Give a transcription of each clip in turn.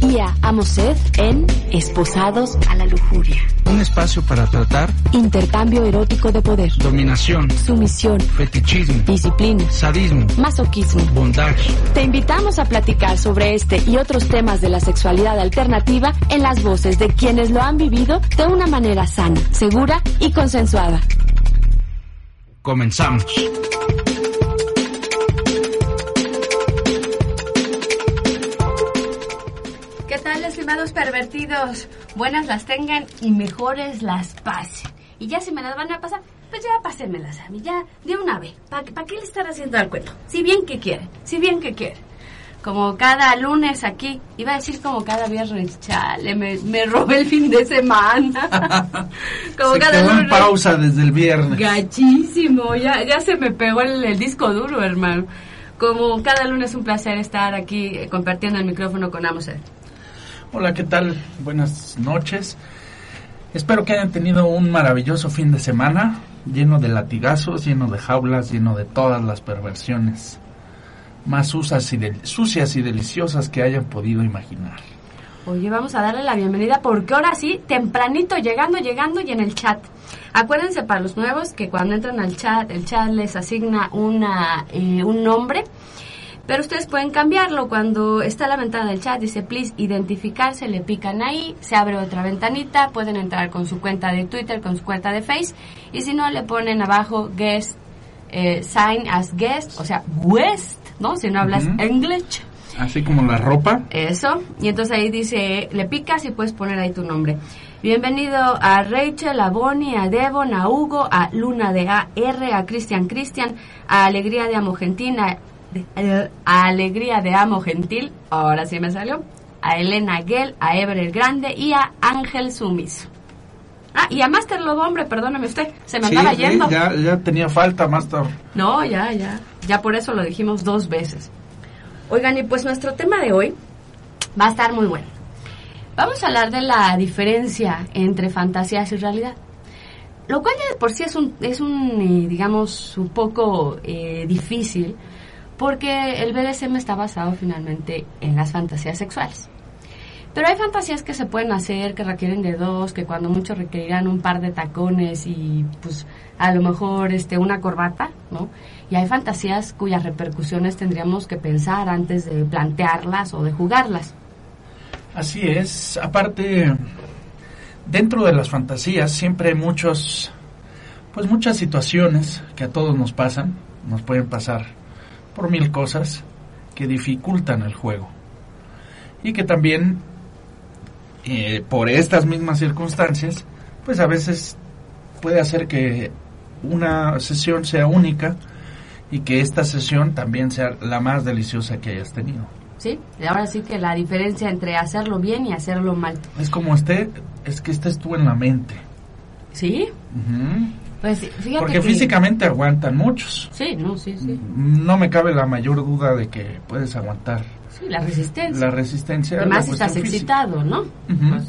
y a Amosed en Esposados a la Lujuria. un espacio para tratar Intercambio erótico de poder, dominación, sumisión, fetichismo, disciplina, sadismo, masoquismo. bondage. Te invitamos a platicar sobre este y otros temas de la sexualidad alternativa en las voces de quienes lo han vivido de una manera sana, segura y consensuada. Comenzamos. Estimados pervertidos? Buenas las tengan y mejores las pasen. Y ya si me las van a pasar, pues ya pásenmelas a mí, ya de una vez. ¿Para qué le estar haciendo al cuento? Si bien que quieren, si bien que quieren. Como cada lunes aquí, iba a decir como cada viernes, chale, me, me robé el fin de semana. como Se quedó en pausa desde el viernes. Gachísimo, ya, ya se me pegó el, el disco duro, hermano. Como cada lunes un placer estar aquí eh, compartiendo el micrófono con Amosed. Hola, ¿qué tal? Buenas noches. Espero que hayan tenido un maravilloso fin de semana, lleno de latigazos, lleno de jaulas, lleno de todas las perversiones más usas y sucias y deliciosas que hayan podido imaginar. Oye, vamos a darle la bienvenida porque ahora sí, tempranito, llegando, llegando y en el chat. Acuérdense para los nuevos que cuando entran al chat, el chat les asigna una, eh, un nombre, pero ustedes pueden cambiarlo. Cuando está la ventana del chat, dice please identificarse, le pican ahí, se abre otra ventanita, pueden entrar con su cuenta de Twitter, con su cuenta de Face, y si no, le ponen abajo guest, eh, sign as guest, o sea, guest, ¿no? Si no hablas. English. Así como la ropa. Eso, y entonces ahí dice, le picas y puedes poner ahí tu nombre. Bienvenido a Rachel, a Bonnie, a Devon, a Hugo, a Luna de AR, a Cristian Cristian, a Alegría de Amo Gentil, a, de- a Alegría de Amo Gentil, ahora sí me salió, a Elena Gell, a Ever el Grande y a Ángel Sumiso. Ah, y a Master Lobo, hombre, perdóneme usted, se me Sí, andaba sí, yendo. ya, ya tenía falta, Master. No, ya, ya. Ya por eso lo dijimos dos veces. Oigan, y pues nuestro tema de hoy va a estar muy bueno. Vamos a hablar de la diferencia entre fantasías y realidad. Lo cual ya de por sí es un, es un eh, digamos, un poco eh, difícil porque el BDSM está basado finalmente en las fantasías sexuales. Pero hay fantasías que se pueden hacer, que requieren de dos, que cuando mucho requerirán un par de tacones y pues a lo mejor este una corbata, ¿no? Y hay fantasías cuyas repercusiones tendríamos que pensar antes de plantearlas o de jugarlas. Así es. Aparte, dentro de las fantasías siempre hay muchos, pues muchas situaciones que a todos nos pasan, nos pueden pasar por mil cosas que dificultan el juego y que también eh, por estas mismas circunstancias, pues a veces puede hacer que una sesión sea única y que esta sesión también sea la más deliciosa que hayas tenido. ¿Sí? Y ahora sí que la diferencia entre hacerlo bien y hacerlo mal. Es como esté, es que estés tú en la mente. ¿Sí? Pues fíjate Porque que- físicamente aguantan muchos. Sí, no, sí, sí. No me cabe la mayor duda de que puedes aguantar Sí, la resistencia. la resistencia. la Además estás física. excitado, ¿no? Pues,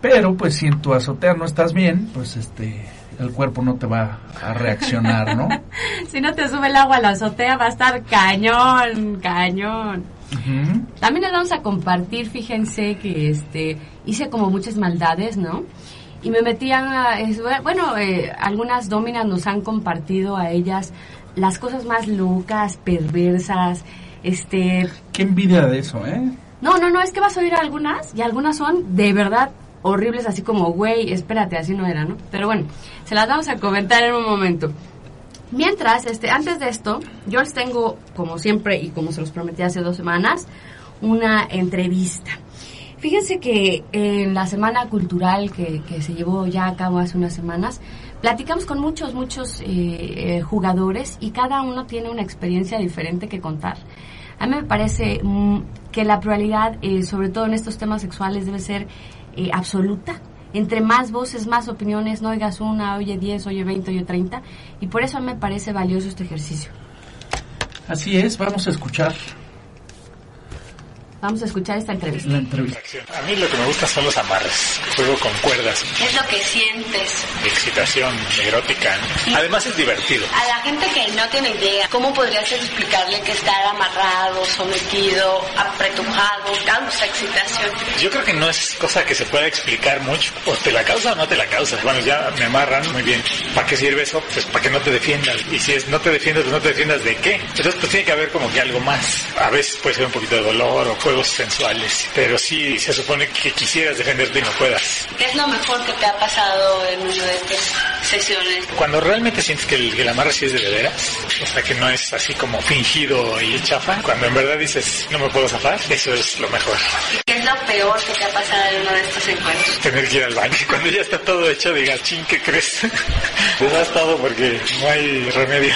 Pero pues si en tu azotea no estás bien, pues este el cuerpo no te va a reaccionar, ¿no? si no te sube el agua a la azotea va a estar cañón, cañón. Ujú. También les vamos a compartir, fíjense que este hice como muchas maldades, ¿no? Y me metían a, bueno, eh, algunas dominas nos han compartido a ellas las cosas más locas, perversas, este, Qué envidia de eso, ¿eh? no, no, no, es que vas a oír algunas y algunas son de verdad horribles, así como, güey, espérate, así no era, ¿no? Pero bueno, se las vamos a comentar en un momento. Mientras, este, antes de esto, yo les tengo, como siempre y como se los prometí hace dos semanas, una entrevista. Fíjense que en la semana cultural que, que se llevó ya a cabo hace unas semanas, platicamos con muchos, muchos eh, eh, jugadores y cada uno tiene una experiencia diferente que contar. A mí me parece mm, que la pluralidad, eh, sobre todo en estos temas sexuales, debe ser eh, absoluta. Entre más voces, más opiniones, no oigas una, oye 10, oye 20, oye 30. Y por eso me parece valioso este ejercicio. Así es, vamos a escuchar Vamos a escuchar esta entrevista. la entrevista. A mí lo que me gusta son los amarres. Juego con cuerdas, ¿Qué es lo que sientes? excitación erótica. Además es divertido. A la gente que no tiene idea, ¿cómo podrías explicarle que estar amarrado, sometido, apretujado, causa excitación? Yo creo que no es cosa que se pueda explicar mucho. O te la causa o no te la causa. Bueno, ya me amarran muy bien. ¿Para qué sirve eso? Pues para que no te defiendas. Y si es no te defiendas, pues no te defiendas de qué. Entonces pues tiene que haber como que algo más. A veces puede ser un poquito de dolor o juegos sensuales. Pero sí se supone que quisieras defenderte y no puedas. ¿Qué es lo mejor que te ha pasado en una de estas sesiones? Cuando realmente sientes que el, que amarre sí es de veras, o sea que no es así como fingido y chafa, cuando en verdad dices no me puedo zafar, eso es lo mejor. ¿Qué es lo peor que te ha pasado en uno de estos encuentros? Tener que ir al baño. Cuando ya está todo hecho, digas, ching, ¿qué crees? Has todo porque no hay remedio.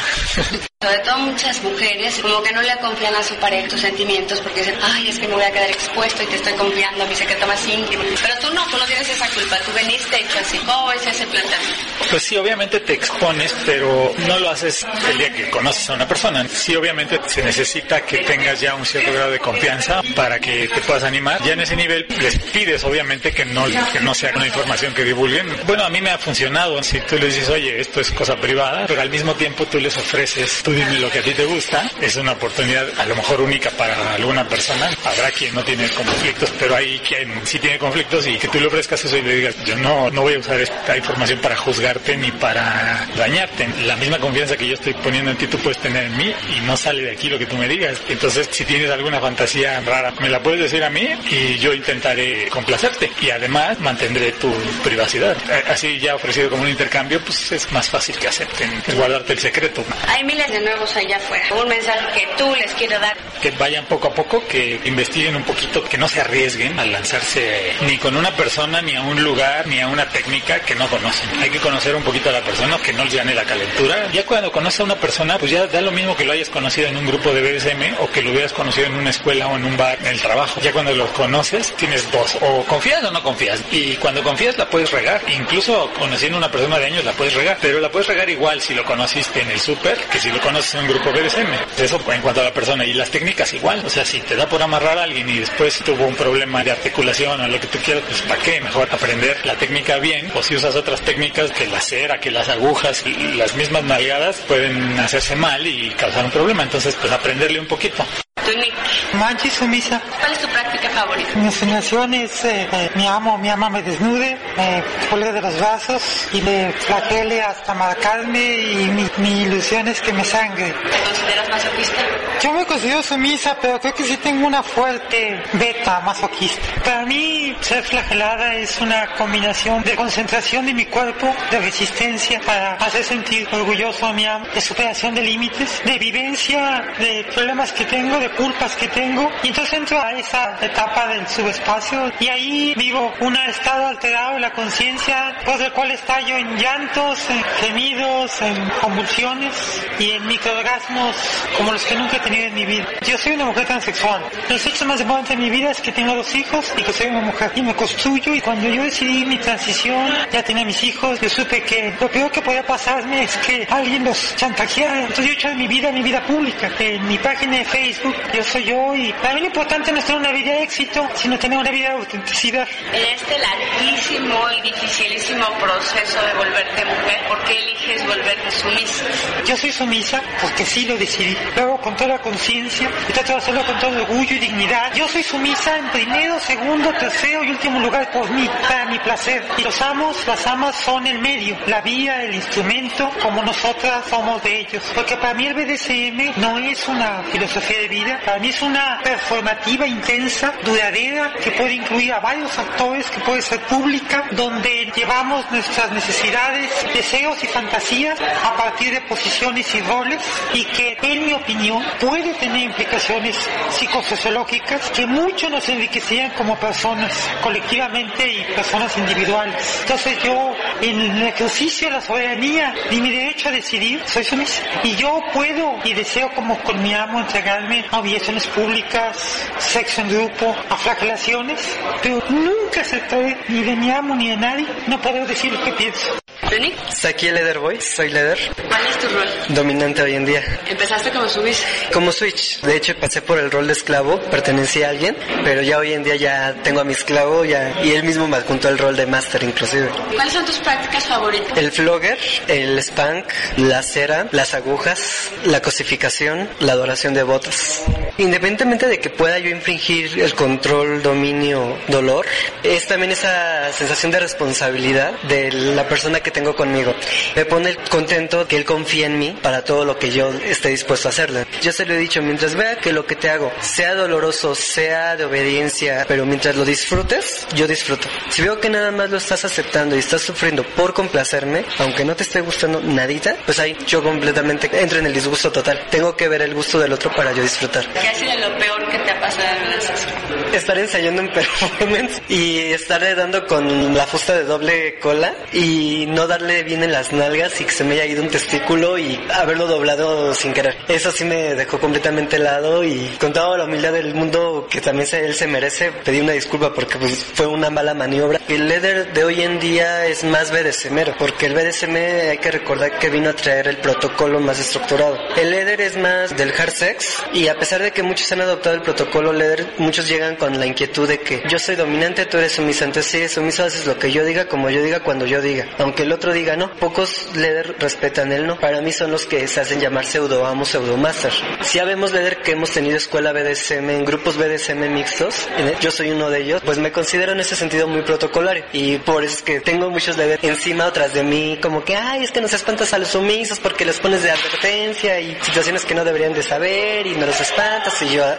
Sobre todo muchas mujeres como que no le confían a su pareja tus sentimientos porque dicen, ay, es que me voy a quedar expuesto y te estoy confiando a mi secreto más íntimo. Pero tú no, tú no tienes esa culpa, tú veniste hecho así. ¿Cómo es ese planteamiento? Pues sí, obviamente te expones, pero no lo haces el día que conoces a una persona. Sí, obviamente se necesita que tengas ya un cierto grado de confianza para que te puedas animar. Ya en ese nivel les pides, obviamente, que no, que no sea una información que divulguen. Bueno, a mí me ha funcionado. Si tú les dices, oye, esto es cosa privada, pero al mismo tiempo tú les ofreces, tú dime lo que a ti te gusta, es una oportunidad a lo mejor única para alguna persona. Habrá quien no tiene conflictos, pero hay quien sí tiene conflictos y que tú le ofrezcas eso y le digas, yo no, no voy a usar esta información para juzgarte ni para dañarte. La misma confianza que yo estoy poniendo en ti tú puedes tener en mí y no sale de aquí lo que tú me digas. Entonces, si tienes alguna fantasía rara, me la puedes decir a mí y yo intentaré complacerte y además mantendré tu privacidad. Eh, Así ya ofrecido como un intercambio, pues es más fácil que acepten, es guardarte el secreto. Hay miles de nuevos allá afuera. Un mensaje que tú les quieres dar. que vayan poco a poco, que investiguen un poquito, que no se arriesguen a lanzarse ni con una persona, ni a un lugar, ni a una técnica que no conocen. Hay que conocer un poquito a la persona, que no les gane la calentura. Ya cuando conoces a una persona, pues ya da lo mismo que lo hayas conocido en un grupo de BDSM o que lo hubieras conocido en una escuela o en un bar, en el trabajo. Ya cuando lo conoces, tienes dos. O confías o no confías. Y cuando confías la puedes regar. Incluso conociendo a una persona de años la puedes regar. Pero la puedes regar igual si lo conociste en el súper que si lo conoces en un grupo BDSM. Eso en cuanto a la persona. Y las técnicas igual. O sea, si te da por amarrar a alguien y después tuvo un problema de articulación o lo que tú quieras, pues ¿para qué? Mejor aprender la técnica bien. O si usas otras técnicas que la cera, que las agujas, y las mismas nalgadas pueden hacerse mal y causar un problema. Entonces, pues aprenderle un poquito. Tú, Nick, Manchi sumisa. ¿cuál es tu práctica favorita? Mi enseñación es eh, eh, mi amo, mi ama me desnude, me colgue de los brazos y le flagele hasta marcarme y mi, mi ilusión es que me sangre. ¿Te consideras masoquista? Yo me considero sumisa, pero creo que sí tengo una fuerte beta masoquista. Para mí, ser flagelada es una combinación de concentración de mi cuerpo, de resistencia para hacer sentir orgulloso a mi amo, de superación de límites, de vivencia de problemas que tengo, de culpas que tengo. Y entonces entro a esa etapa del subespacio y ahí vivo un estado alterado de la conciencia, por el cual estallo en llantos, en gemidos, en convulsiones y en microorgasmos como los que nunca he tenido en mi vida. Yo soy una mujer transexual. Los hechos más importantes de mi vida es que tengo dos hijos y que soy una mujer. Y me construyo y cuando yo decidí mi transición, ya tenía mis hijos, yo supe que lo peor que podía pasarme es que alguien los chantajeara. Entonces yo he hecho de mi vida mi vida pública. En mi página de Facebook, yo soy yo y mí lo importante no es tener una vida de éxito, sino tener una vida de autenticidad. En este larguísimo y dificilísimo proceso de volverte mujer, ¿por qué eliges volverte sumisa? Yo soy sumisa porque sí lo decidí. Lo hago con toda la conciencia y trato de hacerlo con todo orgullo y dignidad. Yo soy sumisa en primero, segundo, tercero y último lugar por mí, para mi placer. Y los amos, las amas son el medio, la vía, el instrumento, como nosotras somos de ellos. Porque para mí el BDSM no es una filosofía de vida, para mí es una performativa intensa, duradera, que puede incluir a varios actores, que puede ser pública, donde llevamos nuestras necesidades, deseos y fantasías a partir de posiciones y roles y que, en mi opinión, puede tener implicaciones psicosociológicas que mucho nos enriquecerían como personas, colectivamente y personas individuales. Entonces yo, en el ejercicio de la soberanía y mi derecho a decidir, soy sumisa. Y yo puedo y deseo como con mi amo entregarme a obligaciones públicas, sexo en grupo, a flagelaciones, pero nunca aceptaré ni de mi amo ni de nadie no poder decir lo que pienso. Tunic, Aquí el Leather Boy, soy Leather, ¿cuál es tu rol? dominante hoy en día. Empezaste como subis. Como Switch, de hecho pasé por el rol de esclavo, pertenecía a alguien, pero ya hoy en día ya tengo a mi esclavo ya, y él mismo me adjuntó el rol de Master inclusive. ¿Cuáles son tus prácticas favoritas? El flogger, el spank, la cera, las agujas, la cosificación, la adoración de botas. Independientemente de que pueda yo infringir el control, dominio, dolor, es también esa sensación de responsabilidad de la persona que tengo conmigo. Me pone contento que él confíe en mí para todo lo que yo esté dispuesto a hacerle. Yo se lo he dicho, mientras vea que lo que te hago sea doloroso, sea de obediencia, pero mientras lo disfrutes, yo disfruto. Si veo que nada más lo estás aceptando y estás sufriendo por complacerme, aunque no te esté gustando nadita, pues ahí yo completamente entro en el disgusto total. Tengo que ver el gusto del otro para yo disfrutar. ¿Qué ha sido lo peor que te ha pasado en una sesión? Estar ensayando en performance y estarle dando con la fusta de doble cola y no darle bien en las nalgas y que se me haya ido un testículo y haberlo doblado sin querer. Eso sí me dejó completamente helado y con toda la humildad del mundo que también se- él se merece, pedí una disculpa porque pues, fue una mala maniobra. El leather de hoy en día es más BDSMero porque el BDSM hay que recordar que vino a traer el protocolo más estructurado. El leather es más del hard sex y a pesar de que muchos han adoptado el protocolo leather, muchos llegan con la inquietud de que yo soy dominante, tú eres sumisa, entonces si eres sumisa haces lo que yo diga, como yo diga, cuando yo diga. Aunque el otro diga no, pocos leather respetan el no. Para mí son los que se hacen llamar pseudo amo, pseudo master. Si habemos leather que hemos tenido escuela BDSM en grupos BDSM mixtos, en- yo soy uno de ellos, pues me considero en ese sentido muy protocolario y por eso es que tengo muchos leather encima o tras de mí como que ay es que nos espantas a los sumisos porque les pones de advertencia y situaciones que no deberían de saber y me los espantas y yo ¿eh?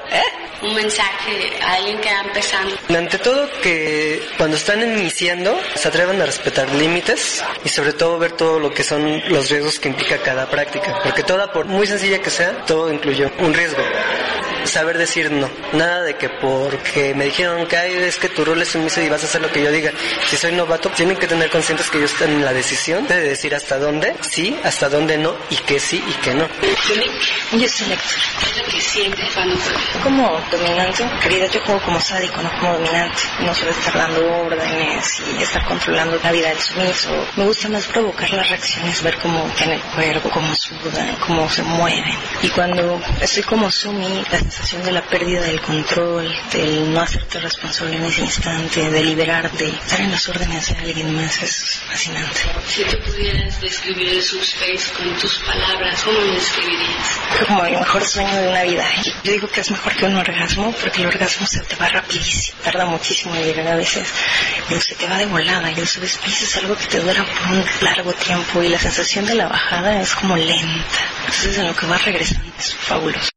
Un mensaje a alguien que va empezando. Ante todo que cuando están iniciando se atrevan a respetar límites y sobre todo ver todo lo que son los riesgos que implica cada práctica, porque toda por muy sencilla que sea, todo incluye un riesgo. Saber decir no, nada de que porque me dijeron que "Ay, es que tu rol es sumiso y vas a hacer lo que yo diga. Si soy novato, tienen que tener conscientes que ellos están en la decisión de decir hasta dónde sí, hasta dónde no y que sí y que no. Yo soy lectora. ¿qué es lo que cuando juegas? Como dominante, en realidad yo juego como sádico, no como dominante. No suelo estar dando órdenes y estar controlando la vida del sumiso. Me gusta más provocar las reacciones, ver cómo en el cuerpo, cómo sudan, cómo se mueven. Y cuando estoy como sumi, la sensación de la pérdida del control, del no hacerte responsable en ese instante, de liberarte, estar en las órdenes de alguien más es fascinante. Si tú pudieras describir el subspace con tus palabras, ¿cómo lo describirías? Como el mejor sueño de una vida. Yo digo que es mejor que un orgasmo porque el orgasmo se te va rapidísimo, tarda muchísimo en llegar a veces, pero se te va de volada y el subspace es algo que te dura por un largo tiempo y la sensación de la bajada es como lenta. Entonces en lo que va regresando es fabuloso.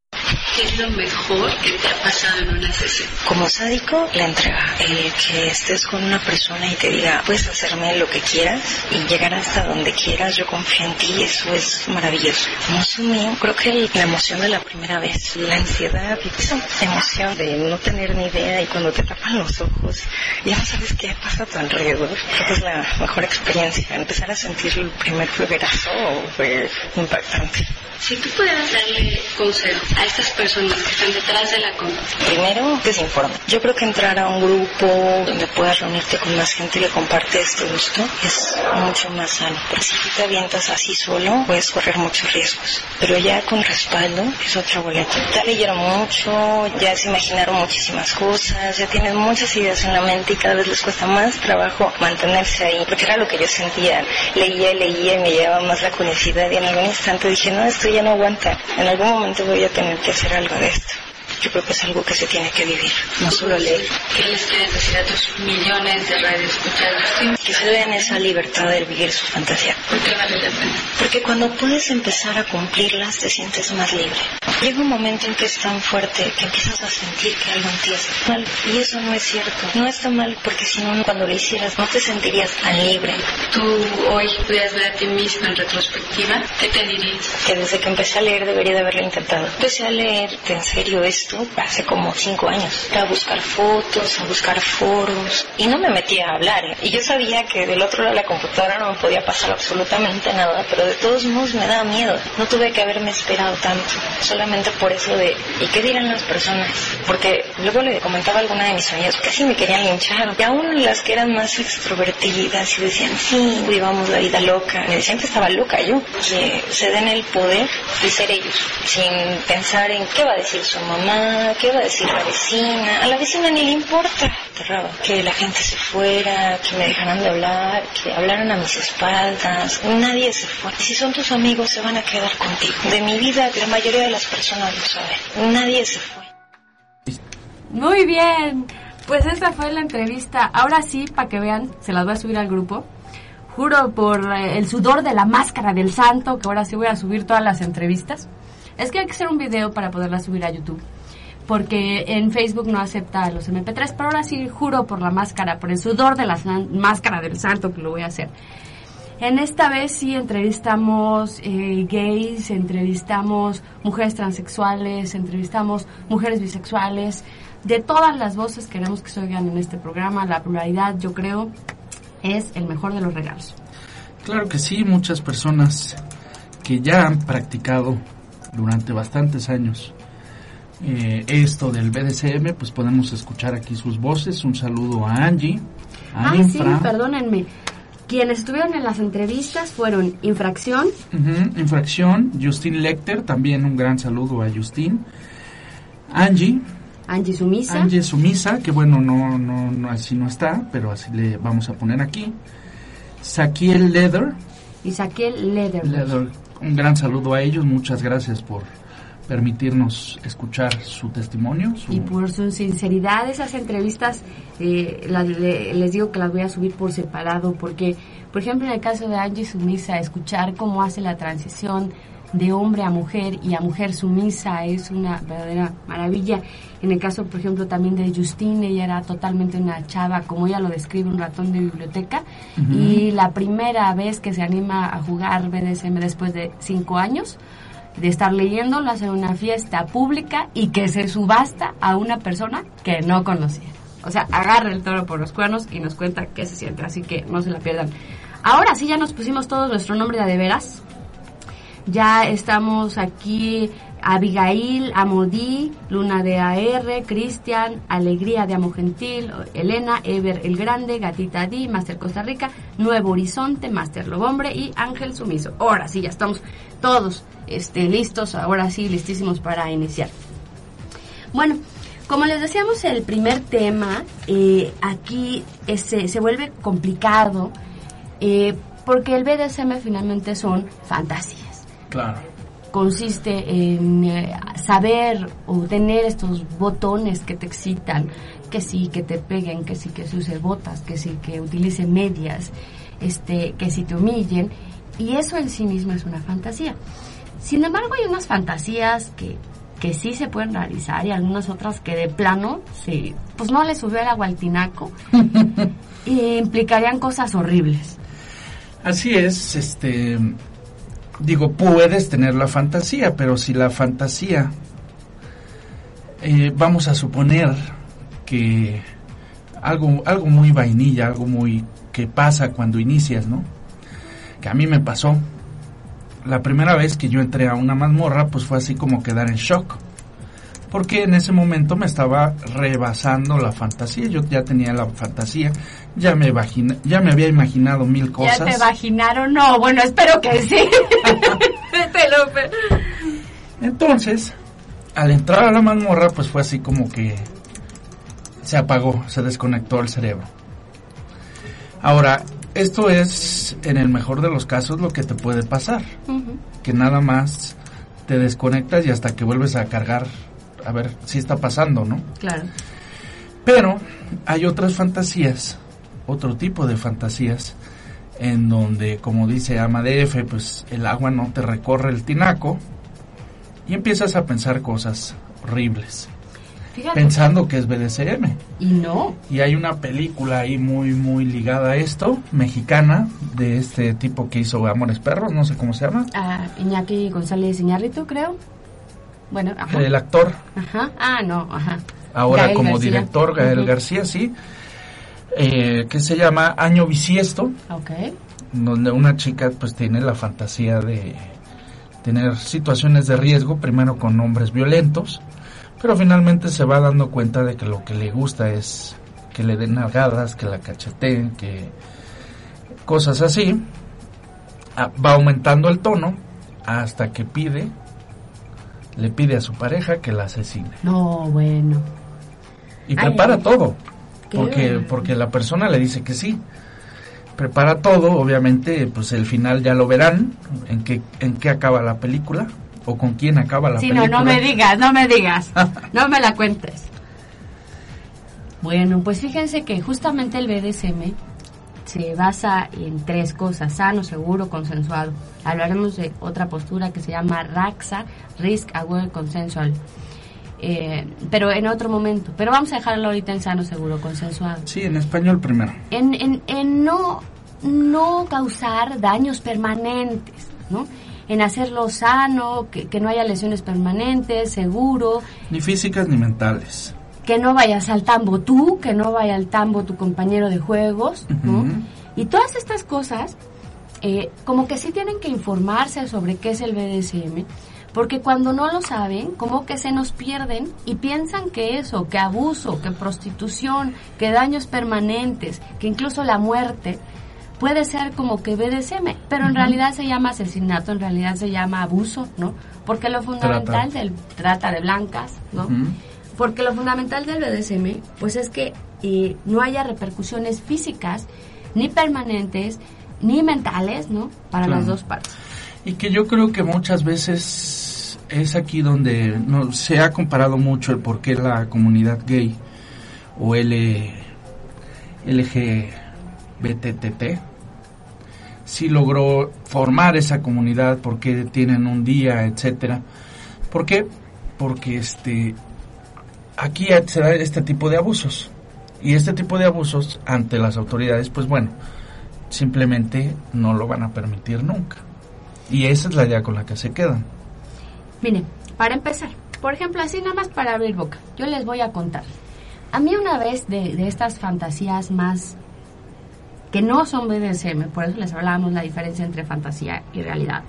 ¿Qué es lo mejor que te ha pasado en una sesión? Como sádico, la entrega. El que estés con una persona y te diga, puedes hacerme lo que quieras y llegar hasta donde quieras, yo confío en ti, eso es maravilloso. Como sumi, creo que la emoción de la primera vez, la ansiedad, esa emoción de no tener ni idea y cuando te tapan los ojos, ya no sabes qué pasa a tu alrededor. Creo que es la mejor experiencia. Empezar a sentir el primer fluguerazo fue impactante. Si tú pudieras darle consejo a estas personas que están detrás de la compra, Primero, que se. Yo creo que entrar a un grupo donde puedas reunirte con más gente y le compartes tu gusto es mucho más sano. Si te avientas así solo, puedes correr muchos riesgos. Pero ya con respaldo es otra boleta. Ya leyeron mucho, ya se imaginaron muchísimas cosas, ya tienen muchas ideas en la mente y cada vez les cuesta más trabajo mantenerse ahí. Porque era lo que yo sentía. Leía, leía y me llevaba más la curiosidad y en algún instante dije, no, esto ya no aguanta. En algún momento voy a tener que hacer algo de esto. Yo creo que es algo que se tiene que vivir, no solo leer. ¿qué les quieres decir a tus millones de radioescuchados? Que se den esa libertad de vivir su fantasía. ¿Por qué vale la pena? Porque cuando puedes empezar a cumplirlas te sientes más libre. Llega un momento en que es tan fuerte que empiezas a sentir que algo en ti está mal. Y eso no es cierto. No está mal porque si no, cuando lo hicieras no te sentirías tan libre. Tú hoy pudieras ver a ti misma en retrospectiva, ¿qué te dirías? Que desde que empecé a leer debería de haberlo intentado. Empecé a leer en serio esto esto hace como cinco años. A buscar fotos, a buscar foros y no me metía a hablar. Y yo sabía que del otro lado de la computadora no me podía pasar absolutamente nada, pero de todos modos me daba miedo. No tuve que haberme esperado tanto, solamente por eso de ¿y qué dirán las personas? Porque luego le comentaba alguna de mis amigas, casi me querían linchar. Y aún las que eran más extrovertidas y decían, sí, vivamos la vida loca. Me decían que estaba loca yo, que se den el poder de ser ellos, sin pensar en qué va a decir su mamá, qué va a decir la vecina. A la vecina ni le importa. Que la gente se fuera, que me dejaran de hablar, que hablaran a mis espaldas. Nadie se fue. Si son tus amigos, se van a quedar contigo. De mi vida, la mayoría de las personas lo saben. Nadie se fue. Muy bien. Pues esta fue la entrevista. Ahora sí, para que vean, se las voy a subir al grupo. Juro por eh, el sudor de la máscara del santo, que ahora sí voy a subir todas las entrevistas. Es que hay que hacer un video para poderla subir a YouTube. Porque en Facebook no acepta los MP3, pero ahora sí juro por la máscara, por el sudor de la máscara del santo que lo voy a hacer. En esta vez sí entrevistamos eh, gays, entrevistamos mujeres transexuales, entrevistamos mujeres bisexuales. De todas las voces queremos que se oigan en este programa. La pluralidad, yo creo, es el mejor de los regalos. Claro que sí, muchas personas que ya han practicado durante bastantes años eh, esto del BDSM, pues podemos escuchar aquí sus voces. Un saludo a Angie, a Ah, sí, perdónenme. Quienes estuvieron en las entrevistas fueron Infracción, Infracción, Justin Lecter, también un gran saludo a Justin, Angie, Angie Sumisa, Angie Sumisa, que bueno, no, no, no, así no está, pero así le vamos a poner aquí. Saquiel Leather, y Saquiel Leder. Leather, un gran saludo a ellos, muchas gracias por permitirnos escuchar su testimonio. su- Y por su sinceridad, esas entrevistas, eh, las- les digo que las voy a subir por separado, porque, por ejemplo, en el caso de Angie Sumisa, escuchar cómo hace la transición de hombre a mujer y a mujer sumisa es una verdadera maravilla. En el caso, por ejemplo, también de Justine, ella era totalmente una chava, como ella lo describe, un ratón de biblioteca. Y la primera vez que se anima a jugar BDSM después de cinco años, de estar leyendo, lo hace en una fiesta pública y que se subasta a una persona que no conocía. O sea, agarra el toro por los cuernos y nos cuenta qué se siente, así que no se la pierdan. Ahora sí, ya nos pusimos todos nuestro nombre de veras. Ya estamos aquí Abigail, Amodí, Luna de AR, Cristian, Alegría de Amo Gentil, Elena, Ever el Grande, Gatita Di, Master Costa Rica, Nuevo Horizonte, Master Lobombre y Ángel Sumiso. Ahora sí, ya estamos todos este, listos, ahora sí, listísimos para iniciar. Bueno, como les decíamos, el primer tema eh, aquí se vuelve complicado eh, porque el BDSM finalmente son fantasías Claro. consiste en eh, saber o tener estos botones que te excitan, que sí, que te peguen, que sí, que se use botas, que sí, que utilice medias, este, que sí te humillen, y eso en sí mismo es una fantasía. Sin embargo, hay unas fantasías que, que sí se pueden realizar y algunas otras que de plano, sí, pues no le subió el agua al tinaco implicarían cosas horribles. Así es, este digo, puedes tener la fantasía, pero si la fantasía eh, vamos a suponer que algo algo muy vainilla, algo muy que pasa cuando inicias, ¿no? Que a mí me pasó. La primera vez que yo entré a una mazmorra, pues fue así como quedar en shock. Porque en ese momento me estaba rebasando la fantasía. Yo ya tenía la fantasía, ya me, vagina- ya me había imaginado mil cosas. ¿Ya te vaginaron? No, bueno, espero que sí. Entonces, al entrar a la mazmorra, pues fue así como que se apagó, se desconectó el cerebro. Ahora, esto es, en el mejor de los casos, lo que te puede pasar. Que nada más te desconectas y hasta que vuelves a cargar, a ver si está pasando, ¿no? Claro. Pero hay otras fantasías, otro tipo de fantasías, en donde, como dice Amadef, pues el agua no te recorre el tinaco y empiezas a pensar cosas horribles, Fíjate. pensando que es BDSM. Y no. Y hay una película ahí muy, muy ligada a esto, mexicana, de este tipo que hizo Amores Perros, no sé cómo se llama. A Iñaki González Iñárritu, creo. Bueno, ajá. El actor, Ajá. Ah, no, ajá. ahora Gael como García. director, Gael. García, sí, eh, que se llama Año Bisiesto, donde una chica pues tiene la fantasía de tener situaciones de riesgo, primero con hombres violentos, pero finalmente se va dando cuenta de que lo que le gusta es que le den nalgadas, que la cacheteen, que cosas así. Ah, Va aumentando el tono hasta que pide, le pide a su pareja que la asesine. No, bueno. Y prepara ay. todo, porque, porque la persona le dice que sí. Prepara todo, obviamente, pues el final ya lo verán, en qué, en qué acaba la película, o con quién acaba la Sí, no, película. no me digas, no me digas. no me la cuentes. Bueno, pues fíjense que justamente el BDSM se basa en tres cosas, sano, seguro, consensuado. Hablaremos de otra postura que se llama RAXA, Risk Aware Consensual. Eh, pero en otro momento. Pero vamos a dejarlo ahorita en sano, seguro, consensuado. Sí, en español primero. En, en, en no, no causar daños permanentes, ¿no? En hacerlo sano, que, que no haya lesiones permanentes, seguro, Ni físicas ni mentales. que no vayas al tambo tú, que no vaya al tambo tu compañero de juegos, ¿no? Y todas estas cosas, eh, como que sí tienen que informarse sobre qué es el BDSM, porque cuando no lo saben, como que se nos pierden y piensan que eso, que abuso, que prostitución, que daños permanentes, que incluso la muerte, puede ser como que BDSM, pero en realidad se llama asesinato, en realidad se llama abuso, ¿no? Porque lo fundamental del trata de blancas, ¿no? Porque lo fundamental del BDSM, pues es que eh, no haya repercusiones físicas, ni permanentes, ni mentales, ¿no? Para Claro. las dos partes. Y que yo creo que muchas veces es aquí donde no, se ha comparado mucho el por qué la comunidad gay o L, LGBTT sí logró formar esa comunidad, porque tienen un día, etcétera. ¿Por qué? Porque este aquí se da este tipo de abusos. Y este tipo de abusos ante las autoridades, pues bueno, simplemente no lo van a permitir nunca. Y esa es la idea con la que se quedan. Miren, para empezar, por ejemplo, así nada más para abrir boca, yo les voy a contar. A mí una vez de, de estas fantasías más que no son BDSM, por eso les hablábamos la diferencia entre fantasía y realidad.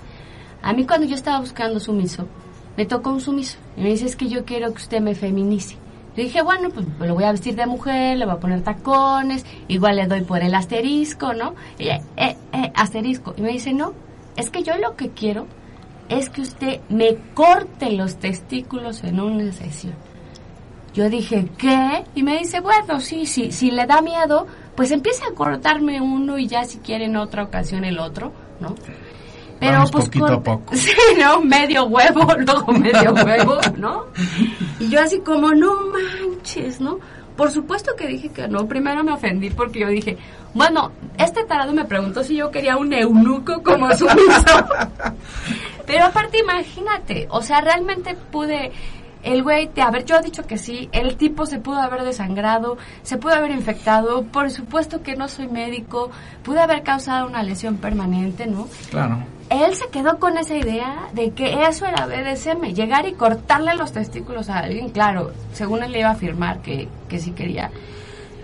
A mí cuando yo estaba buscando sumiso, me tocó un sumiso y me dice es que yo quiero que usted me feminice. Yo dije, bueno, pues lo voy a vestir de mujer, le voy a poner tacones, igual le doy por el asterisco, ¿no? Y, eh, eh, asterisco. Y me dice, no, es que yo lo que quiero es que usted me corte los testículos en una sesión. Yo dije, ¿qué? Y me dice, bueno, sí, sí, si le da miedo, pues empiece a cortarme uno y ya si quiere en otra ocasión el otro, ¿no? Vamos poquito a poco. Sí, ¿no? Medio huevo, luego medio huevo, ¿no? Y yo así como, no manches, ¿no? Por supuesto que dije que no. Primero me ofendí porque yo dije, bueno, este tarado me preguntó si yo quería un eunuco como sumiso. Pero aparte, imagínate, o sea, realmente pude, el güey, te haber, yo he dicho que sí, el tipo se pudo haber desangrado, se pudo haber infectado, por supuesto que no soy médico, pude haber causado una lesión permanente, ¿no? Claro. Él se quedó con esa idea de que eso era BDSM, llegar y cortarle los testículos a alguien, claro, según él le iba a afirmar que, que sí quería.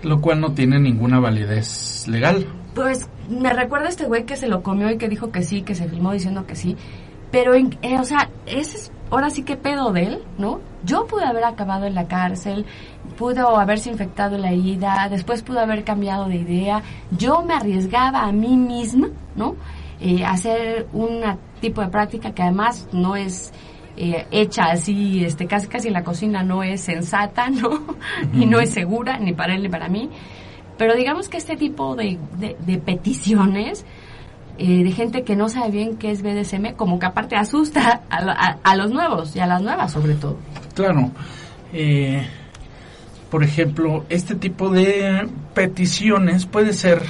Lo cual no tiene ninguna validez legal. Pues me recuerda a este güey que se lo comió y que dijo que sí, que se filmó diciendo que sí. Pero, en- eh, o sea, ese es ahora sí que pedo de él, ¿no? Yo pude haber acabado en la cárcel, pudo haberse infectado la herida, después pudo haber cambiado de idea. Yo me arriesgaba a mí misma, ¿no? Eh, hacer un tipo de práctica que además no es eh, hecha así, este, casi casi en la cocina no es sensata, ¿no? y no es segura, ni para él ni para mí. Pero digamos que este tipo de, de- de peticiones eh, de gente que no sabe bien qué es BDSM, como que aparte asusta a- a los nuevos y a las nuevas sobre todo. Claro. Eh, por ejemplo, este tipo de peticiones puede ser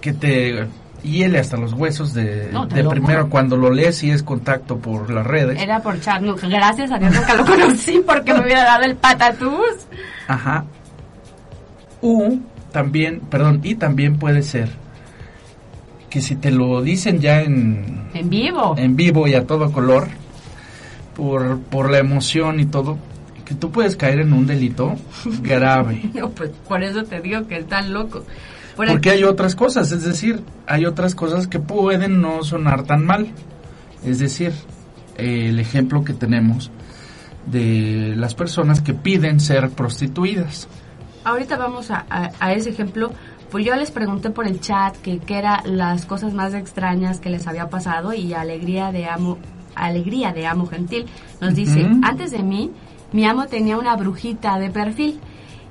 que te hiele hasta los huesos de, No, de primero cuando lo lees y es contacto por las redes. Era por chat, no, gracias a Dios nunca lo conocí porque me hubiera dado el patatús. Ajá. U también, perdón, y también puede ser que si te lo dicen ya en, En vivo. en vivo y a todo color, por, por la emoción y todo, que tú puedes caer en un delito grave. No, pues por eso te digo que están loco. Por Porque hay otras cosas, es decir, hay otras cosas que pueden no sonar tan mal. Es decir, eh, el ejemplo que tenemos de las personas que piden ser prostituidas. Ahorita vamos a, a- a ese ejemplo. Pues yo les pregunté por el chat que qué eran las cosas más extrañas que les había pasado y alegría de amo, alegría de amo gentil nos dice, antes de mí, mi amo tenía una brujita de perfil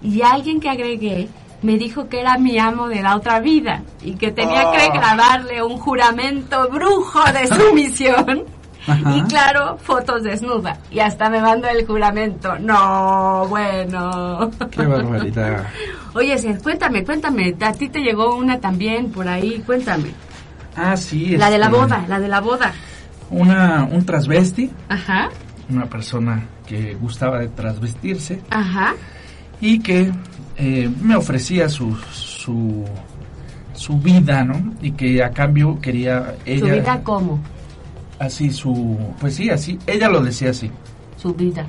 y alguien que agregué me dijo que era mi amo de la otra vida y que tenía que Ah. grabarle un juramento brujo de sumisión. Ajá. Y claro, fotos desnuda. Y hasta me mandó el juramento. No, bueno. Qué barbaridad. Oye, cuéntame, cuéntame. A ti te llegó una también por ahí, cuéntame. Ah, sí. La de la este, boda, la de la boda. Una, un transvesti, Ajá, una persona que gustaba de transvestirse ajá. y que eh, me ofrecía su, su, su vida, ¿no? Y que a cambio quería ella... Su vida cómo? Así su... Pues sí, así. Ella lo decía así. Su vida.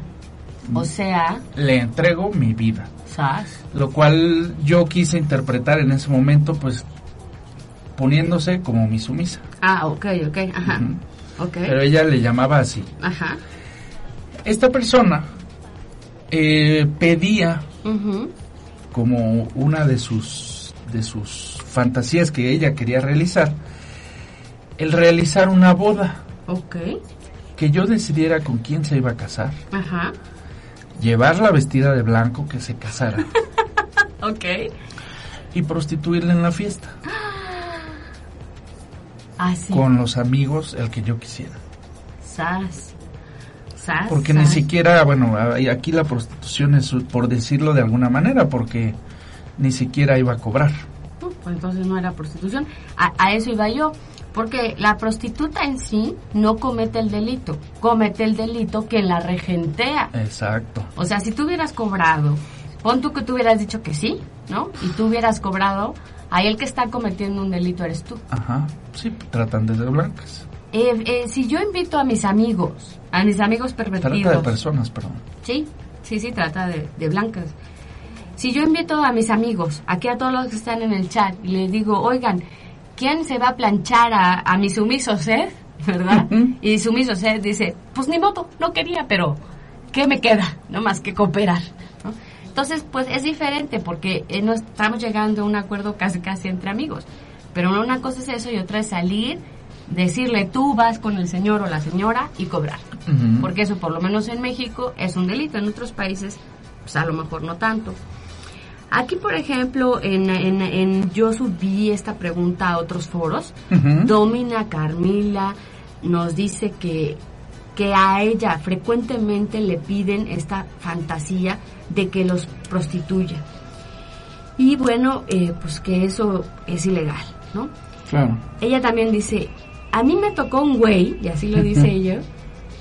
O sea, Le entrego mi vida. ¿sabes? Lo cual yo quise interpretar en ese momento, pues poniéndose como mi sumisa. Ah, ok, ok, ajá. Ok. Pero ella le llamaba así. Ajá. Esta persona eh, pedía como una de sus de sus fantasías que ella quería realizar el realizar una boda Ok. que yo decidiera con quién se iba a casar Ajá. llevarla vestida de blanco que se casara Ok. y prostituirla en la fiesta Así. con los amigos el que yo quisiera Sas. Sas. porque ni siquiera bueno aquí la prostitución es por decirlo de alguna manera porque ni siquiera iba a cobrar pues entonces no era prostitución. A, a eso iba yo. Porque la prostituta en sí no comete el delito. Comete el delito quien la regentea. exacto O sea, si tú hubieras cobrado, pon tú que tú hubieras dicho que sí, ¿no? Y tú hubieras cobrado, ahí el que está cometiendo un delito eres tú. ajá sí tratan de blancas Eh, eh, si yo invito a mis amigos, a mis amigos pervertidos. trata de personas perdón Sí, sí, sí, trata de, de blancas. Si yo invito a mis amigos, aquí a todos los que están en el chat, y les digo, oigan, ¿quién se va a planchar a, a mi sumiso Seth? ¿Verdad? y sumiso Seth dice, pues ni modo, no quería, pero ¿qué me queda? No más que cooperar. ¿no? Entonces, pues es diferente porque eh, no estamos llegando a un acuerdo casi casi entre amigos. Pero una cosa es eso y otra es salir, decirle tú vas con el señor o la señora y cobrar. Porque eso por lo menos en México es un delito, en otros países pues a lo mejor no tanto. Aquí, por ejemplo, en, en, en- yo subí esta pregunta a otros foros. Domina Carmila nos dice que, que a ella frecuentemente le piden esta fantasía de que los prostituya. Y bueno, eh, pues que eso es ilegal, ¿no? claro Ella también dice, a mí me tocó un güey, y así lo dice ella,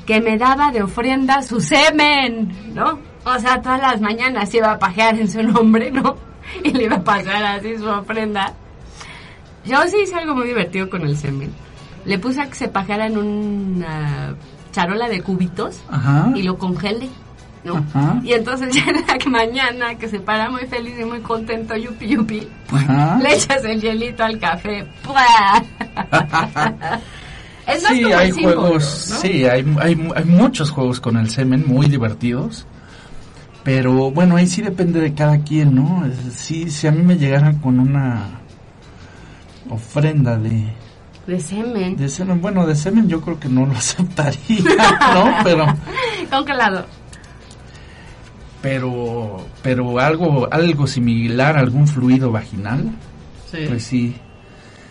que me daba de ofrenda su semen, ¿no? O sea, todas las mañanas iba a pajear en su nombre, ¿no? Y le iba a pasar así su ofrenda. Yo sí hice algo muy divertido con el semen. Le puse a que se pajeara en una charola de cubitos Ajá. y lo congelé, ¿no? Ajá. Y entonces ya en la mañana, que se para muy feliz y muy contento, yupi yupi, Ajá. le echas el hielito al café. es más sí, como hay símbolo, juegos, ¿no? sí, hay, hay, hay muchos juegos con el semen muy divertidos. Pero bueno, ahí sí depende de cada quien, ¿no? Sí, si a mí me llegaran con una ofrenda de, De semen. de semen, bueno, de semen yo creo que no lo aceptaría, ¿no? Pero, Congelado. Pero, pero algo, algo similar, algún fluido vaginal, Sí. pues sí,